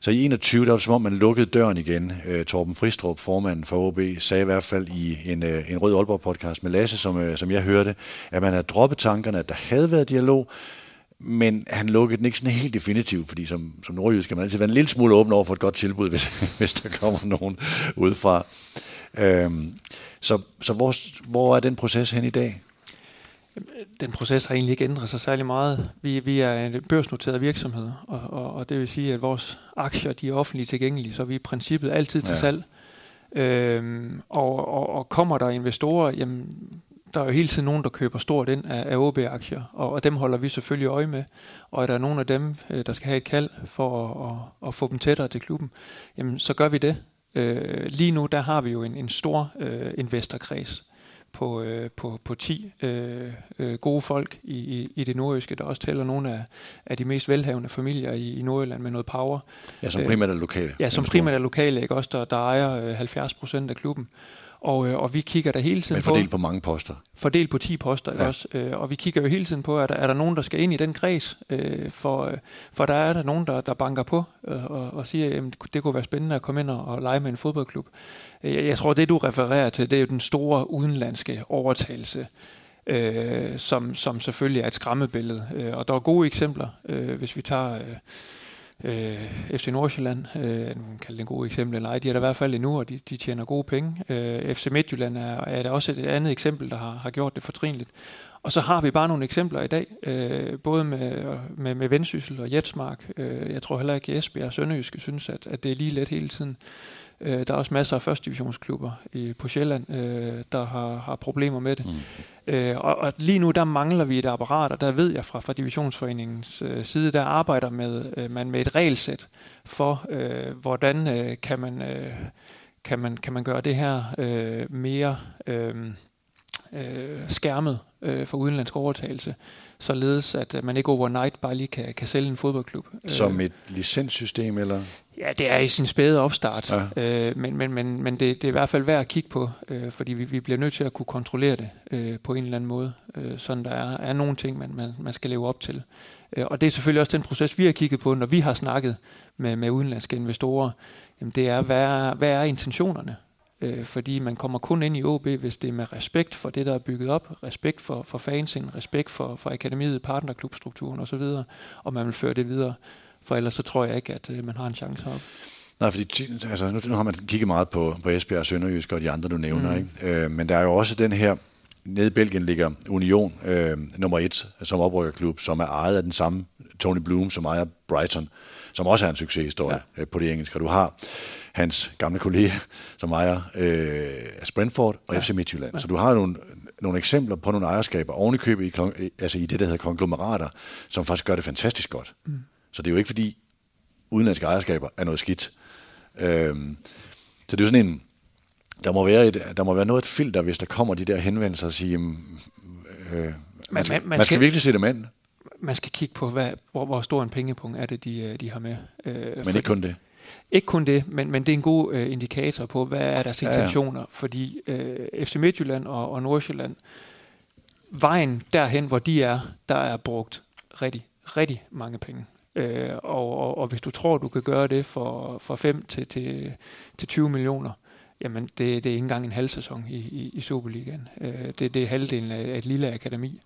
så i 21, der var det som om, man lukkede døren igen. Øh, Torben Fristrup, formanden for OB, sagde i hvert fald i en, øh, en Rød Aalborg podcast med Lasse, som, øh, som jeg hørte, at man havde droppet tankerne, at der havde været dialog, men han lukkede den ikke sådan helt definitivt, fordi som, som nordjysk skal man altid være en lille smule åben over for et godt tilbud, hvis, hvis der kommer nogen udefra. Øhm, så så hvor, hvor er den proces hen i dag? Den proces har egentlig ikke ændret sig særlig meget. Vi, vi er en børsnoteret virksomhed, og, og, og det vil sige, at vores aktier de er offentligt tilgængelige, så vi er i princippet altid til ja. salg. Øhm, og, og, og kommer der investorer, jamen, der er jo hele tiden nogen, der køber stort ind af, af OB-aktier, og, og dem holder vi selvfølgelig øje med. Og er der nogen af dem, øh, der skal have et kald for at, at, at få dem tættere til klubben, jamen så gør vi det. Øh, lige nu der har vi jo en, en stor øh, investorkreds på, øh, på, på 10 øh, øh, gode folk i, i, i det nordjyske, der også tæller nogle af, af de mest velhavende familier i, i Nordjylland med noget power. Ja, som primært er lokale. Ja, som primært er lokale, ikke? Også der, der ejer 70 procent af klubben. Og, øh, og vi kigger der hele tiden Men fordelt på, på mange poster. Fordelt på 10 poster ja. også. Øh, og vi kigger jo hele tiden på, er der, er der nogen, der skal ind i den kreds? Øh, for, øh, for der er der nogen, der, der banker på øh, og, og siger, at det kunne være spændende at komme ind og, og lege med en fodboldklub. Jeg, jeg tror, det du refererer til, det er jo den store udenlandske overtagelse. Øh, som, som selvfølgelig er et skræmmebillede. Øh, og der er gode eksempler, øh, hvis vi tager... Øh, øh, FC Nordsjælland, øh, man kalde det en god eksempel eller ej, de er der i hvert fald endnu, og de, de tjener gode penge. Øh, FC Midtjylland er, er der også et andet eksempel, der har, har gjort det fortrinligt. Og så har vi bare nogle eksempler i dag, øh, både med, med, med Vendsyssel og Jetsmark. Øh, jeg tror heller ikke, at Esbjerg og Sønderjyske synes, at, at det er lige let hele tiden. Øh, der er også masser af første divisionsklubber i, på Sjælland, øh, der har, har problemer med det. Mm. Øh, og, og lige nu der mangler vi et apparat, og der ved jeg fra, fra divisionsforeningens øh, side, der arbejder med, øh, man med et regelsæt for, øh, hvordan øh, kan, man, øh, kan, man, kan man gøre det her øh, mere øh, øh, skærmet øh, for udenlandsk overtagelse, således at man ikke overnight bare lige kan, kan sælge en fodboldklub. Som et licenssystem, eller? Ja, det er i sin spæde opstart, ja. øh, men, men, men, men det, det er i hvert fald værd at kigge på, øh, fordi vi, vi bliver nødt til at kunne kontrollere det øh, på en eller anden måde, øh, sådan der er, er nogle ting, man, man, man skal leve op til. Øh, og det er selvfølgelig også den proces, vi har kigget på, når vi har snakket med, med udenlandske investorer, jamen det er, hvad er, hvad er intentionerne? Øh, fordi man kommer kun ind i OB, hvis det er med respekt for det, der er bygget op, respekt for, for fansen, respekt for, for akademiet, partnerklubstrukturen osv., og man vil føre det videre. For ellers så tror jeg ikke, at øh, man har en chance op. Nej, fordi altså, nu, nu har man kigget meget på, på Esbjerg og Sønderjysk og de andre, du nævner. Mm. Ikke? Øh, men der er jo også den her, nede i Belgien ligger Union øh, nummer et som oprykkerklub, som er ejet af den samme Tony Bloom, som ejer Brighton, som også er en succeshistorie ja. øh, på det engelske. Du har hans gamle kollega, som ejer øh, Brentford og ja. FC Midtjylland. Ja. Så du har nogle, nogle eksempler på nogle ejerskaber oven i altså i det, der hedder konglomerater, som faktisk gør det fantastisk godt. Mm. Så det er jo ikke fordi udenlandske ejerskaber er noget skidt. Øhm, så det er jo sådan en, der må være, et, der må være noget et filter, hvis der kommer de der henvendelser og sige, øh, man, man, man, skal, man skal virkelig se dem ind. Man skal kigge på, hvad, hvor, hvor stor en pengepunkt er det, de, øh, de har med. Øh, men ikke kun det. Ikke kun det, men, men det er en god øh, indikator på, hvad er deres intentioner. Ja, ja. Fordi øh, FC Midtjylland og, og Nordsjælland, vejen derhen, hvor de er, der er brugt rigtig, rigtig mange penge. Øh, og, og, og hvis du tror, du kan gøre det for, for 5 til, til, til 20 millioner, jamen det, det er ikke engang en halv sæson i, i, i Superligaen. Øh, det, det er halvdelen af et lille akademi.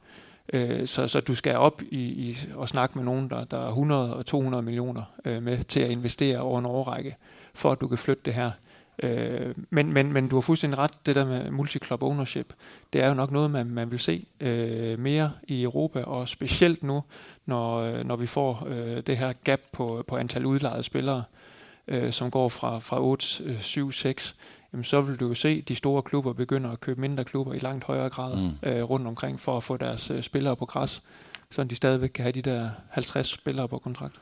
Øh, så, så du skal op i, i og snakke med nogen, der, der er 100 og 200 millioner øh, med til at investere over en årrække, for at du kan flytte det her. Øh, men, men, men du har fuldstændig ret, det der med multi-club ownership, det er jo nok noget, man, man vil se øh, mere i Europa, og specielt nu, når, øh, når vi får øh, det her gap på, på antal udlejede spillere, øh, som går fra, fra 8, 7, 6, jamen så vil du jo se de store klubber begynde at købe mindre klubber i langt højere grad mm. øh, rundt omkring for at få deres øh, spillere på græs, så de stadigvæk kan have de der 50 spillere på kontrakt.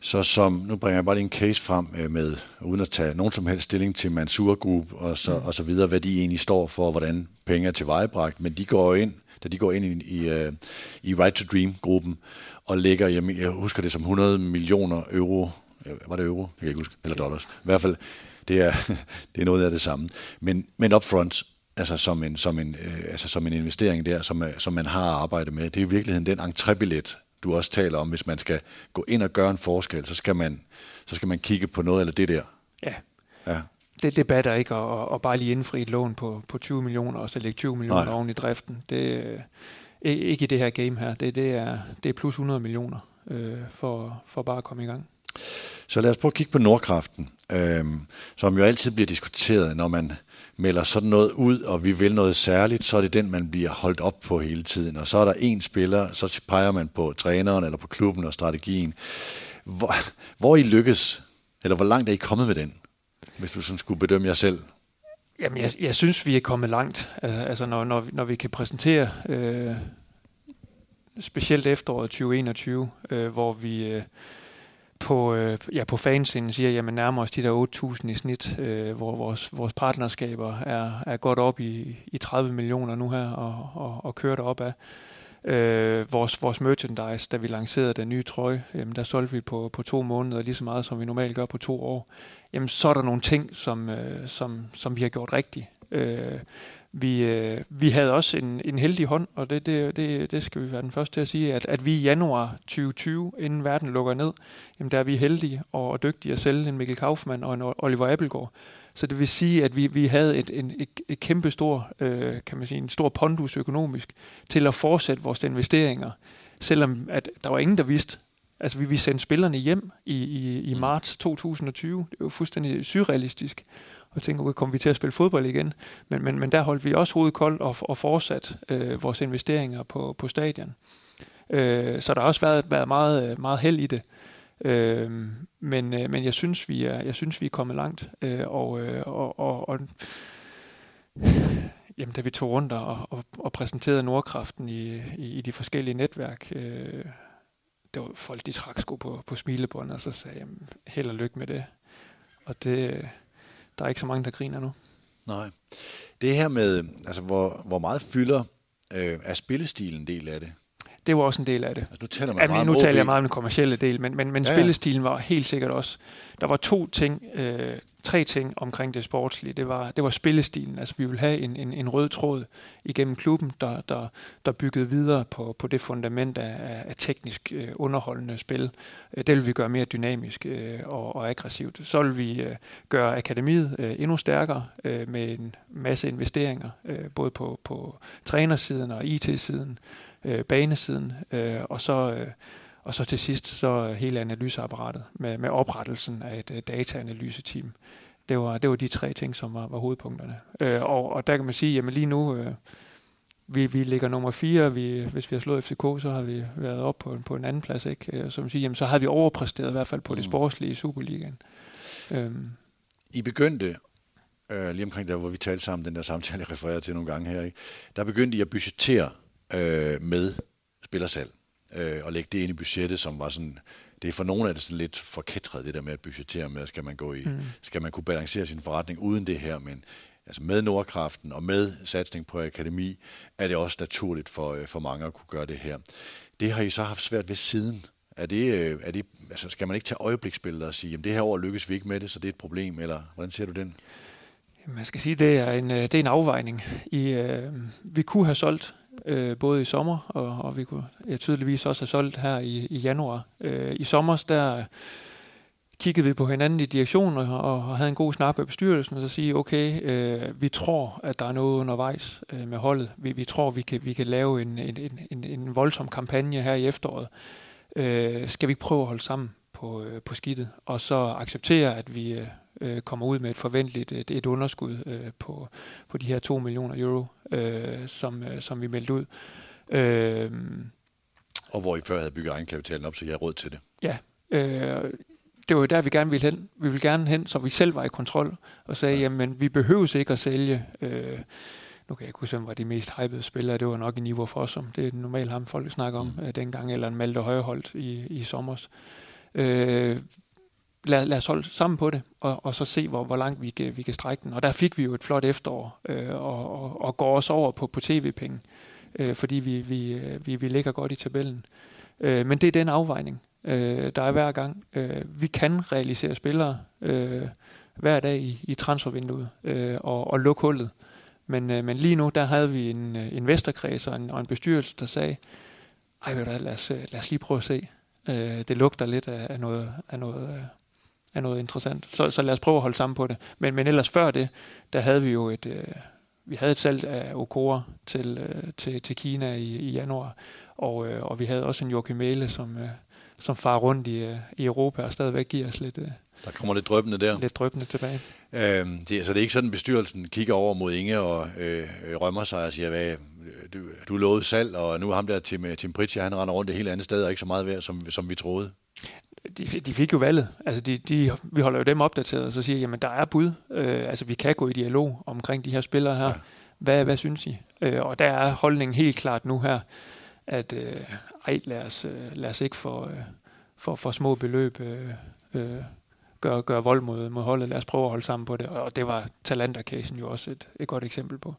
Så som, nu bringer jeg bare lige en case frem øh, med, uden at tage nogen som helst stilling til Mansur Group og så, mm. og så videre, hvad de egentlig står for, hvordan penge er tilvejebragt, men de går ind, da de går ind i, i, uh, i Right to Dream-gruppen og lægger, jeg, jeg husker det som 100 millioner euro, var det euro? Det kan jeg ikke huske, eller dollars. I hvert fald, det er, det er noget af det samme. Men, men upfront, altså som en, som en, øh, altså som en investering der, som, som man har arbejdet med. Det er i virkeligheden den entrébillet, du også taler om. Hvis man skal gå ind og gøre en forskel, så skal man, så skal man kigge på noget eller det der. Ja. Ja. Det, det batter ikke at, at bare lige indfri et lån på, på 20 millioner, og så lægge 20 millioner Nej. oven i driften. Det, øh, ikke i det her game her. Det, det, er, det er plus 100 millioner øh, for, for bare at komme i gang. Så lad os prøve at kigge på Nordkraften, øh, som jo altid bliver diskuteret, når man melder sådan noget ud, og vi vil noget særligt, så er det den, man bliver holdt op på hele tiden. Og så er der en spiller, så peger man på træneren eller på klubben og strategien. Hvor, hvor I lykkes, eller hvor langt er I kommet med den, hvis du sådan skulle bedømme jer selv? Jamen, jeg, jeg synes, vi er kommet langt. Øh, altså, når, når, når vi kan præsentere, øh, specielt efteråret 2021, øh, hvor vi øh, på, øh, ja, på fansiden siger, jamen nærmer os de der 8.000 i snit, øh, hvor vores, vores partnerskaber er, er godt op i, i 30 millioner nu her og, og, og kører derop af. Øh, vores, vores merchandise, da vi lancerede den nye trøje, jamen der solgte vi på, på to måneder lige så meget, som vi normalt gør på to år. Jamen så er der nogle ting, som, øh, som, som vi har gjort rigtigt. Øh, vi, øh, vi havde også en, en heldig hånd, og det, det, det, det skal vi være den første til at sige, at, at vi i januar 2020, inden verden lukker ned, jamen der er vi heldige og, og dygtige at sælge en Mikkel Kaufmann og en Oliver Appelgaard. Så det vil sige, at vi, vi havde et, en, et, et kæmpe stor, øh, kan man sige, en stor pondus økonomisk til at fortsætte vores investeringer, selvom at der var ingen, der vidste, Altså, vi, vi sendte spillerne hjem i, i, i marts 2020. Det jo fuldstændig surrealistisk. Og tænker, okay, kommer vi til at spille fodbold igen? Men, men, men der holdt vi også hovedet koldt og, og fortsat øh, vores investeringer på, på stadion. Øh, så der har også været, været meget, meget held i det. Øh, men, øh, men jeg synes, vi er, jeg synes, vi er kommet langt. Øh, og, øh, og, og, og jamen, da vi tog rundt og, og, og præsenterede Nordkraften i, i, i de forskellige netværk, øh, det var folk, de trak sko på, på smilebånd, og så sagde jeg, held og lykke med det. Og det, der er ikke så mange, der griner nu. Nej. Det her med, altså hvor, hvor meget fylder, øh, er spillestilen en del af det? Det var også en del af det. Altså, nu taler man Jamen, meget nu taler jeg meget om den kommercielle del, men, men, men Ja, ja, spillestilen var helt sikkert også. Der var to ting, øh, tre ting omkring det sportslige. Det var, det var spillestilen. Altså, vi ville have en, en, en rød tråd igennem klubben, der, der, der byggede videre på, på det fundament af, af, teknisk øh, underholdende spil. Øh, det vil vi gøre mere dynamisk øh, og, og aggressivt. Så vil vi øh, gøre akademiet øh, endnu stærkere øh, med en masse investeringer, øh, både på, på trænersiden og IT-siden, øh, banesiden, øh, og så øh, og så til sidst så hele analyseapparatet med, med oprettelsen af et øh, dataanalyseteam. Det var, det var de tre ting, som var, var hovedpunkterne. Øh, og, og der kan man sige, jamen lige nu, øh, vi, vi ligger nummer fire. Vi, hvis vi har slået FCK, så har vi været op på, på en anden plads. Ikke? Øh, Som siger, jamen, så har vi overpræsteret i hvert fald på det Mm. sportslige i Superligaen. Øhm, I begyndte, øh, lige omkring der, hvor vi talte sammen, den der samtale, jeg refererede til nogle gange her, ikke? der begyndte I at budgettere øh, med spillersalg, øh, og lægge det ind i budgettet, som var sådan, det er for nogle af det sådan lidt forkætret, det der med at budgettere med, skal man gå i, mm. skal man kunne balancere sin forretning uden det her, men altså med Nordkraften og med satsning på akademi, er det også naturligt for, øh, for mange at kunne gøre det her. Det har I så haft svært ved siden. Er det, øh, er det, altså skal man ikke tage øjebliksbilleder og sige, at det her år lykkes vi ikke med det, så det er et problem, eller hvordan ser du den? Man skal sige, det er en, øh, det er en afvejning. I, øh, vi kunne have solgt øh, både i sommer, og, og vi kunne ja, tydeligvis også have solgt her i, i januar. Øh, I sommer, der kiggede vi på hinanden i direktionen og, og havde en god snak med bestyrelsen, og så sige, okay, øh, vi tror, at der er noget undervejs øh, med holdet. Vi, vi tror, vi kan, vi kan lave en, en, en, en, voldsom kampagne her i efteråret. Øh, skal vi ikke prøve at holde sammen på, øh, på skidtet, og så acceptere, at vi øh, øh, kommer ud med et forventeligt et, et underskud øh, på, på de her 2 millioner euro, øh, som, øh, som vi meldte ud. Øh, Og hvor I før havde bygget egenkapitalen op, så I har råd til det. Ja, øh, det var jo der, vi gerne ville hen. Vi ville gerne hen, så vi selv var i kontrol, og sagde, ja. jamen, vi behøver ikke at sælge... Øh, nu kan jeg ikke huske, hvem var de mest hypede spillere. Det var nok en niveau for os, som det er normalt ham, folk snakker om øh, dengang, eller en Malte Højholdt i, i sommers. Øh, Øh, lad, lad os holde sammen på det, og, og så se, hvor, hvor langt vi kan, vi kan strække den. Og der fik vi jo et flot efterår, øh, og, og, og går også over på, på tv-penge, øh, fordi vi, vi, øh, vi, vi ligger godt i tabellen. Øh, men det er den afvejning, øh, der er hver gang. Øh, vi kan realisere spillere øh, hver dag i, i transfervinduet øh, og, og lukke hullet. Men, øh, men lige nu, der havde vi en øh, investorkreds og en, og en bestyrelse, der sagde, ej, lad, os, øh, lad os lige prøve at se. Øh, det lugter lidt af, af noget, af noget, øh, af noget interessant. Så, så lad os prøve at holde sammen på det. Men, men ellers før det, der havde vi jo et, øh, vi havde et salg af Okora til, øh, til, til Kina i, i januar, og, øh, og vi havde også en Joachim Mæle, som, øh, som far rundt i, øh, i Europa og stadigvæk giver os lidt, øh, der kommer lidt drøbende der. lidt drøbende tilbage. Øhm, det, så det er ikke sådan, at bestyrelsen kigger over mod Inge og øh, øh, rømmer sig og siger, hvad, du, du lovede salg, og nu ham der Tim, Tim Pritchard, han render rundt et helt andet sted og ikke så meget værd, som, som vi troede. de, de fik jo valget. Altså de, de, vi holder jo dem opdateret, og så siger jamen der er bud. Øh, altså vi kan gå i dialog omkring de her spillere her. Ja. Hvad, hvad synes I? Øh, og der er holdningen helt klart nu her, at øh, ej, lad os, øh, lad os ikke for, øh, for, for små beløb øh, øh, gøre, gøre vold mod, mod holdet. Lad os prøve at holde sammen på det. Og det var Talenter-casen jo også et, et godt eksempel på.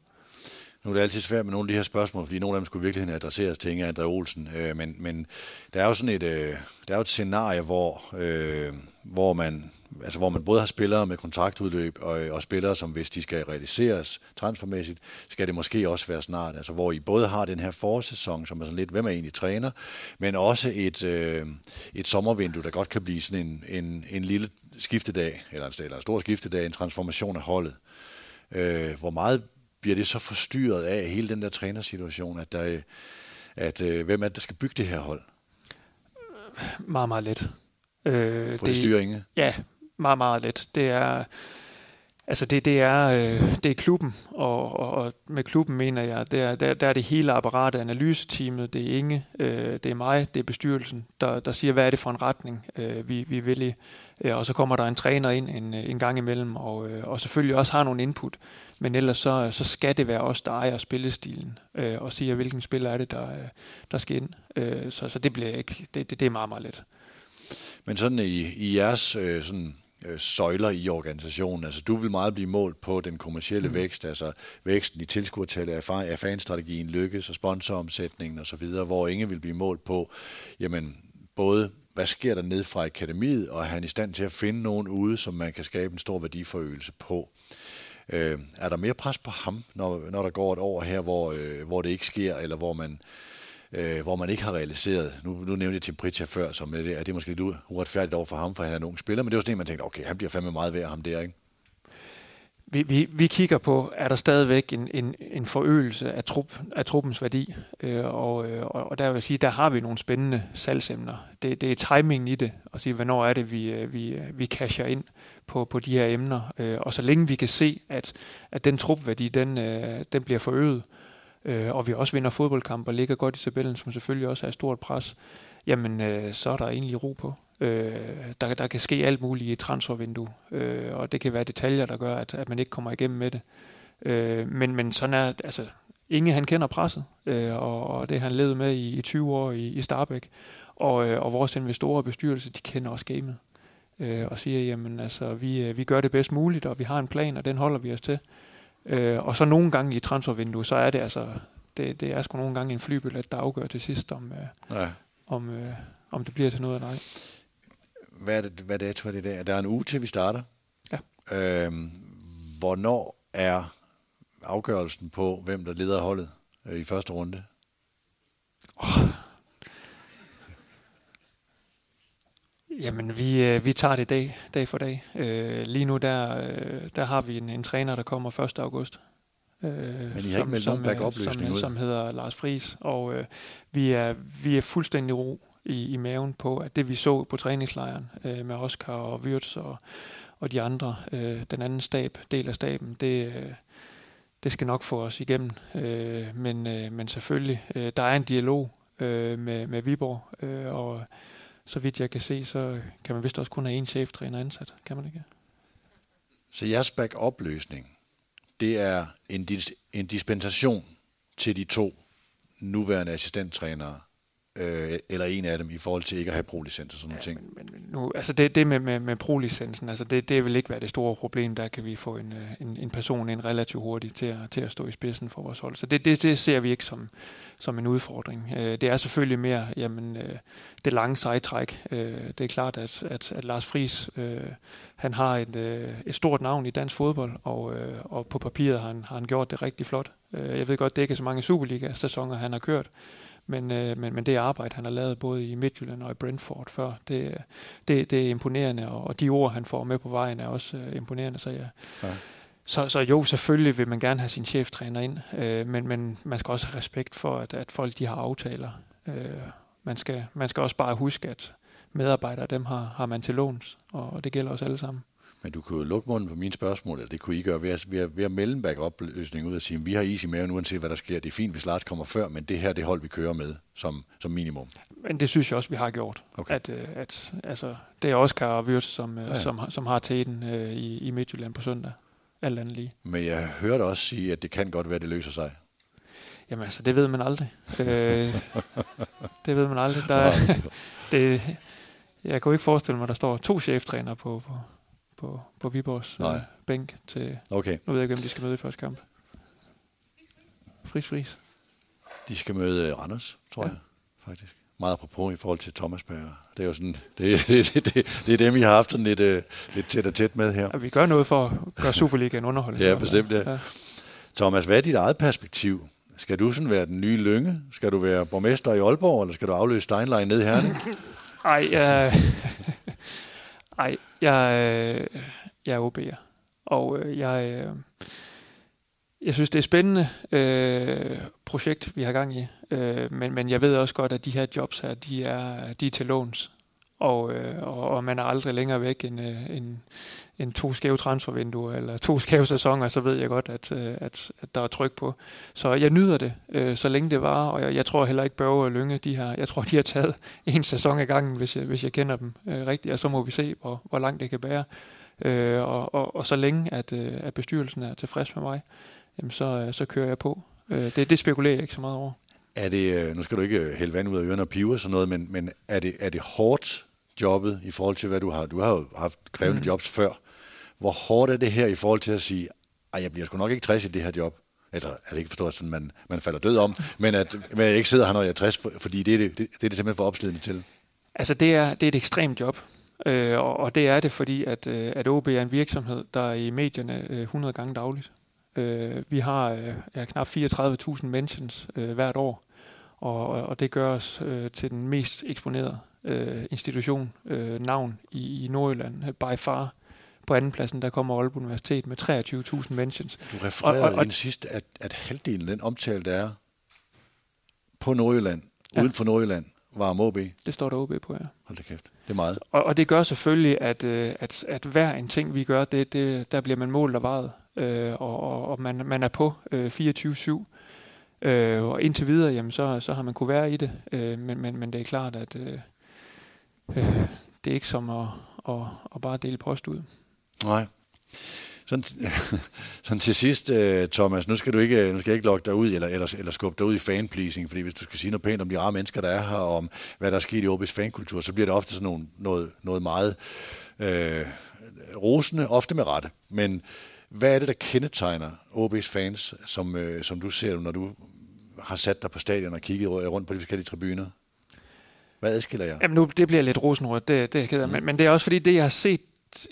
Nu er det altid svært med nogle af de her spørgsmål, fordi nogle af dem skulle virkelig adresseres til Inger André Olsen. Øh, men, men der er jo sådan et, øh, der er jo et scenarie, hvor, øh, hvor, man, altså hvor man både har spillere med kontraktudløb og, øh, og spillere, som hvis de skal realiseres transfermæssigt, skal det måske også være snart. Altså hvor I både har den her forsæson, som er sådan lidt, hvem er egentlig træner, men også et, øh, et sommervindue, der godt kan blive sådan en, en, en lille skiftedag, eller en, eller en stor skiftedag, en transformation af holdet. Øh, hvor meget bliver det så forstyrret af hele den der trænersituation, at, der, at øh, hvem er det, der skal bygge det her hold? Meget, meget let. Øh, For det, det styrer Inge? Ja, meget, meget let. Det er, altså det, det, er, øh, det er klubben, og, og, og med klubben mener jeg, det er, der, der er det hele apparatet, analyseteamet, det er Inge, øh, det er mig, det er bestyrelsen, der, der siger, hvad er det for en retning, øh, vi, vi vil i. Øh, og så kommer der en træner ind en, en gang imellem, og, øh, og selvfølgelig også har nogle input. Men ellers så, så skal det være os, der ejer spillestilen, øh, og siger, hvilken spiller er det, der, der skal ind. Øh, så, så det bliver ikke, det, det, det er meget, meget let. Men sådan i, i jeres øh, sådan, øh, søjler i organisationen, altså du vil meget blive målt på den kommercielle mm. vækst, altså væksten i tilskuertallet af, af fanstrategien lykkes, og sponsoromsætningen osv., hvor ingen vil blive målt på, jamen både hvad sker der ned fra akademiet, og er han i stand til at finde nogen ude, som man kan skabe en stor værdiforøgelse på. Øh, er der mere pres på ham, når, når der går et år her, hvor, øh, hvor det ikke sker, eller hvor man, øh, Øh, hvor man ikke har realiseret? Nu, nu nævnte jeg Tim Pritchard før, som er det, er det måske lidt uretfærdigt over for ham, for han er en ung spiller, men det var sådan en, man tænkte, okay, han bliver fandme meget værd ham der, ikke? vi, vi, vi kigger på, er der stadigvæk en, en, en forøgelse af, trup, af truppens værdi, øh, og, øh, og der vil jeg sige, der har vi nogle spændende salgsemner. Det, det er timingen i det, at sige, hvornår er det, vi, øh, vi, øh, vi casher ind på, på de her emner. Øh, og så længe vi kan se, at, at den trupværdi, den, øh, den bliver forøget, øh, øh, og vi også vinder fodboldkampe og ligger godt i tabellen, som selvfølgelig også er et stort pres, jamen øh, så er der egentlig ro på. Øh, der, der kan ske alt muligt i et transfervindue, øh, og det kan være detaljer, der gør, at, at man ikke kommer igennem med det. Øh, men, men sådan er, altså, Inge han kender presset, øh, og, og det han levet med i, i 20 år i, i Starbæk. Og, øh, og vores investorer og bestyrelse, de kender også gamet. Øh, og siger, jamen altså, vi, øh, vi gør det bedst muligt, og vi har en plan, og den holder vi os til. Øh, og så nogle gange i transfervindue, så er det altså, det, det er sgu nogle gange en flybillet, der afgør til sidst, om, øh, ja. om, øh, om det bliver til noget eller ej hvad, er det, hvad dato er det dag? Der er en uge til, vi starter. Ja. Øhm, hvornår er afgørelsen på, hvem der leder holdet øh, i første runde? Oh. Jamen, vi, øh, vi tager det dag, dag for dag. Øh, lige nu, der, øh, der har vi en, en træner, der kommer 1. august. Øh, Men I har som, ikke meldt nogen backup-løsning som, ud? Som hedder Lars Friis, og øh, vi, er, vi er fuldstændig ro i, i maven på, at det vi så på træningslejren øh, med Oscar og Wirtz og, og de andre, øh, den anden stab, del af staben, det, øh, det skal nok få os igennem. Øh, men, øh, men selvfølgelig, øh, der er en dialog øh, med, med Viborg, øh, og så vidt jeg kan se, så kan man vist også kun have én cheftræner ansat, kan man ikke? Så jeres backup-løsning, det er en, dis- en dispensation til de to nuværende assistenttrænere, øh, eller en af dem i forhold til ikke at have pro-licens og sådan ja, ting. Men, men nu, altså det, det med, med, med pro-licensen, altså det, det vil ikke være det store problem. Der kan vi få en, øh, en, en person ind relativt hurtigt til at, til at stå i spidsen for vores hold. Så det, det, det ser vi ikke som, som en udfordring. Øh, det er selvfølgelig mere jamen, øh, det lange sejtræk. Øh, det er klart, at, at, at Lars Friis øh, han har et, øh, et stort navn i dansk fodbold, og, øh, og på papiret har han, har han gjort det rigtig flot. Øh, jeg ved godt, det er ikke så mange Superliga-sæsoner, han har kørt, men, øh, men, men det arbejde, han har lavet både i Midtjylland og i Brentford før, det, det, det er imponerende, og, og de ord, han får med på vejen, er også øh, imponerende. Så, ja. Ja. Så, så jo, selvfølgelig vil man gerne have sin cheftræner ind, øh, men, men man skal også have respekt for, at, at folk de har aftaler. Øh, man, skal, man skal også bare huske, at medarbejdere, dem har, har man til låns, og det gælder os alle sammen. Men du kunne jo lukke munden på mine spørgsmål, eller det kunne I gøre ved at, ved at, ved at melde en backup-løsning ud og sige, vi har is i maven uanset hvad der sker. Det er fint, hvis Lars kommer før, men det her det hold, vi kører med som, som minimum. Men det synes jeg også, vi har gjort. Okay. At, øh, at, altså, det er Oscar Wirtz, som, øh, ja. som, som har tæten øh, i, i Midtjylland på søndag. Alt andet lige. Men jeg hørte også sige, at det kan godt være, at det løser sig. Jamen altså, det ved man aldrig. øh, det ved man aldrig. Der, det, jeg kunne ikke forestille mig, at der står to cheftrænere på, på, på, på Viborgs øh, bænk til... Okay. Nu ved jeg ikke, hvem de skal møde i første kamp. Fris Fris. De skal møde uh, Randers, tror ja. jeg, faktisk. Meget apropos i forhold til Thomas Berger. Det er jo sådan, det, det, det, det, det er dem, vi har haft sådan lidt, uh, lidt tæt og tæt med her. Ja, vi gør noget for at gøre Superligaen underholdende. ja, bestemt, ja. ja. Thomas, hvad er dit eget perspektiv? Skal du sådan være den nye Lønge? Skal du være borgmester i Aalborg, eller skal du afløse Steinlein ned Herning? Ej, øh, ej, jeg, øh, jeg er OB'er. Og øh, jeg, øh, jeg synes, det er et spændende øh, projekt, vi har gang i. Øh, men, men jeg ved også godt, at de her jobs her, de er, de er til låns. Og, øh, og, og man er aldrig længere væk end, øh, end, en to skæve transfervinduer eller to skæve sæsoner, så ved jeg godt, at, øh, at, at der er tryk på. Så jeg nyder det, øh, så længe det var, og jeg, jeg tror heller ikke, Børge og Lønge, de har, jeg tror, de har taget en sæson ad gangen, hvis jeg, hvis jeg kender dem øh, rigtigt, og så må vi se, hvor, hvor langt det kan bære. Øh, og, og, og så længe, at, øh, at bestyrelsen er tilfreds med mig, jamen så, så kører jeg på. Øh, det, det spekulerer jeg ikke så meget over. Er det, nu skal du ikke hælde vand ud af ørerne og pive og sådan noget, men, men er, det, er det hårdt jobbet i forhold til, hvad du har? Du har jo haft krævende mm. jobs før. Hvor hårdt er det her i forhold til at sige, at jeg bliver sgu nok ikke 60 i det her job? Altså, jeg ikke forstå, at man, man falder død om, men at, men jeg ikke sidder her, når jeg er 60, fordi det er det, det, det, er det simpelthen for opslidende til. Altså, det er, det er et ekstremt job. Øh, og, og det er det, fordi at, øh, at OB er en virksomhed, der er i medierne øh, 100 gange dagligt. Øh, vi har øh, ja, knap 34.000 mentions øh, hvert år, og, og det gør os øh, til den mest eksponerede øh, institution, øh, navn i, i Nordjylland, by far. På andenpladsen, der kommer Aalborg Universitet med 23.000 mentions. Du refererede og, og, og, sidst, at, at halvdelen af den omtale, der er på Nordjylland, ja. uden for Nordjylland, var om OB. Det står der OB på, ja. Hold da kæft. Det er meget. Og, og det gør selvfølgelig, at, øh, at, at hver en ting, vi gør, det, det, der bliver man målt og varet. Øh, og, og, og man, man er på øh, 24-7. Øh, og indtil videre, jamen, så, så har man kunne være i det. Øh, men, men, men det er klart, at øh, øh, det er ikke som at, at, at bare dele post ud. Nej. Sådan, sådan til sidst, øh, Thomas, nu skal du ikke, nu skal jeg ikke logge dig ud eller, eller, eller skubbe dig ud i fanpleasing, fordi hvis du skal sige noget pænt om de rare mennesker, der er her, og om hvad der er sket i OB's fankultur, så bliver det ofte sådan nogle, noget, noget meget øh, rosende, ofte med rette. Men hvad er det, der kendetegner OB's fans, som, uh, som du ser, når du har sat dig på stadion og kigget rundt på de forskellige tribuner? Hvad adskiller jer? Jamen nu, det bliver lidt rosenrødt, det, det er jeg mm. men, men det er også fordi, det jeg har set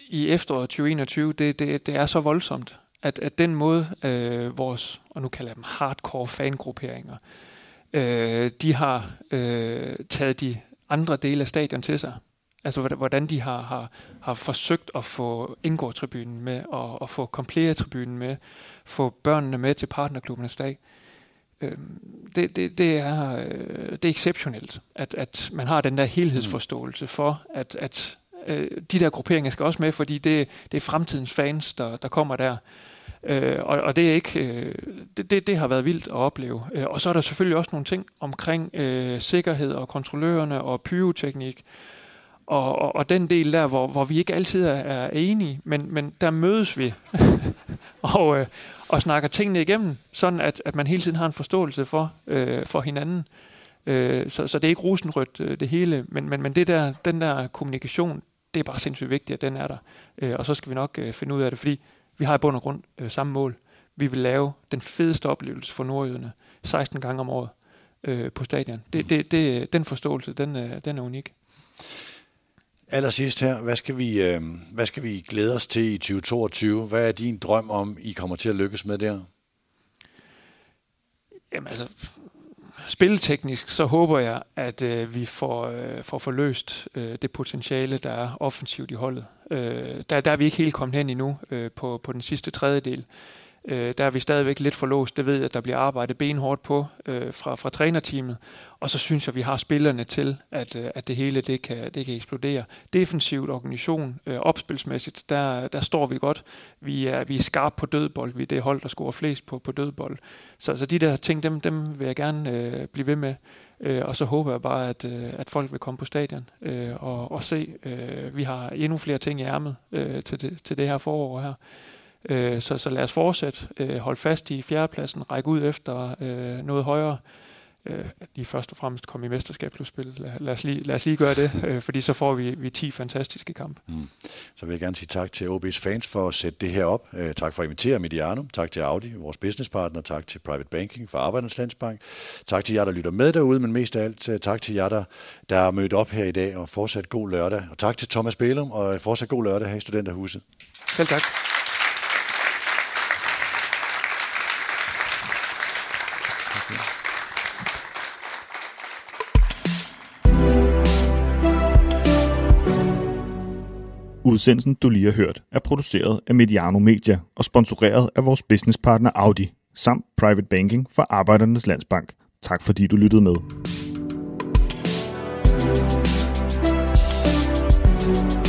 i efteråret 2021, det, det, det er så voldsomt, at, at den måde, øh, vores, og nu kalder jeg dem hardcore fangrupperinger, øh, de har øh, taget de andre dele af stadion til sig. Altså hvordan de har, har, har forsøgt at få indgårdtribunen med, og, og få kompleretribunen med, få børnene med til partnerklubbenes dag. Øh, det, det, det, er, øh, det er exceptionelt, at, at man har den der helhedsforståelse for, at, at øh, de der grupperinger skal også med, fordi det, det er fremtidens fans, der, der kommer der. Øh, og, og det er ikke øh, det, det, det har været vildt at opleve. Øh, og så er der selvfølgelig også nogle ting omkring øh, sikkerhed og kontrollørerne og pyroteknik. Og, og, og den del der, hvor, hvor vi ikke altid er, er enige, men, men der mødes vi og, øh, og snakker tingene igennem, sådan at, at man hele tiden har en forståelse for, øh, for hinanden. Øh, så, så det er ikke rosenrødt øh, det hele, men, men, men det der, den der kommunikation, det er bare sindssygt vigtigt, at den er der. Øh, og så skal vi nok øh, finde ud af det, fordi vi har i bund og grund øh, samme mål. Vi vil lave den fedeste oplevelse for nordjyderne 16 gange om året. øh, på stadion. Det, det, det, den forståelse, den, øh, den er unik. Allersidst her, hvad skal, vi, øh, hvad skal vi glæde os til i 2022? Hvad er din drøm om, I kommer til at lykkes med der? Jamen altså, spilteknisk, så håber jeg, at øh, vi får, øh, får forløst øh, det potentiale, der er offensivt i holdet. Øh, der, der er vi ikke helt kommet hen endnu øh, på, på den sidste tredjedel. Øh, der er vi stadigvæk lidt for låst. Det ved jeg, at der bliver arbejdet benhårdt på øh, fra, fra trænerteamet. Og så synes jeg, at vi har spillerne til, at, øh, at det hele det kan, det kan eksplodere. Defensivt, organisation, øh, opspilsmæssigt, der, der står vi godt. Vi er, vi er skarpe på dødbold. Vi er det hold, der scorer flest på, på dødbold. Så, så de der ting, dem, dem vil jeg gerne øh, blive ved med. Øh, og så håber jeg bare, at, øh, at folk vil komme på stadion øh, og, og se. Øh, vi har endnu flere ting i ærmet øh, til, det, til det her forår her. Øh, så, så lad os fortsætte, øh, holde fast i fjerdepladsen, række ud efter øh, noget højere. Øh, lige først og fremmest komme i mesterskabsspillet. Lad, lad, os lige, lad os lige gøre det, øh, fordi så får vi, vi 10 fantastiske kampe. Mm. Så vil jeg gerne sige tak til OB's fans for at sætte det her op. Øh, tak for at invitere Mediano. Tak til Audi, vores businesspartner. Tak til Private Banking for Arbejdernes Landsbank. Tak til jer, der lytter med derude, men mest af alt øh, tak til jer, der, der er mødt op her i dag, og fortsat god lørdag. Og tak til Thomas Bælum, og fortsat god lørdag her i Studenterhuset. Selv tak. Udsendelsen, du lige har hørt, er produceret af Mediano Media og sponsoreret af vores businesspartner Audi, samt Private Banking for Arbejdernes Landsbank. Tak fordi du lyttede med. thank you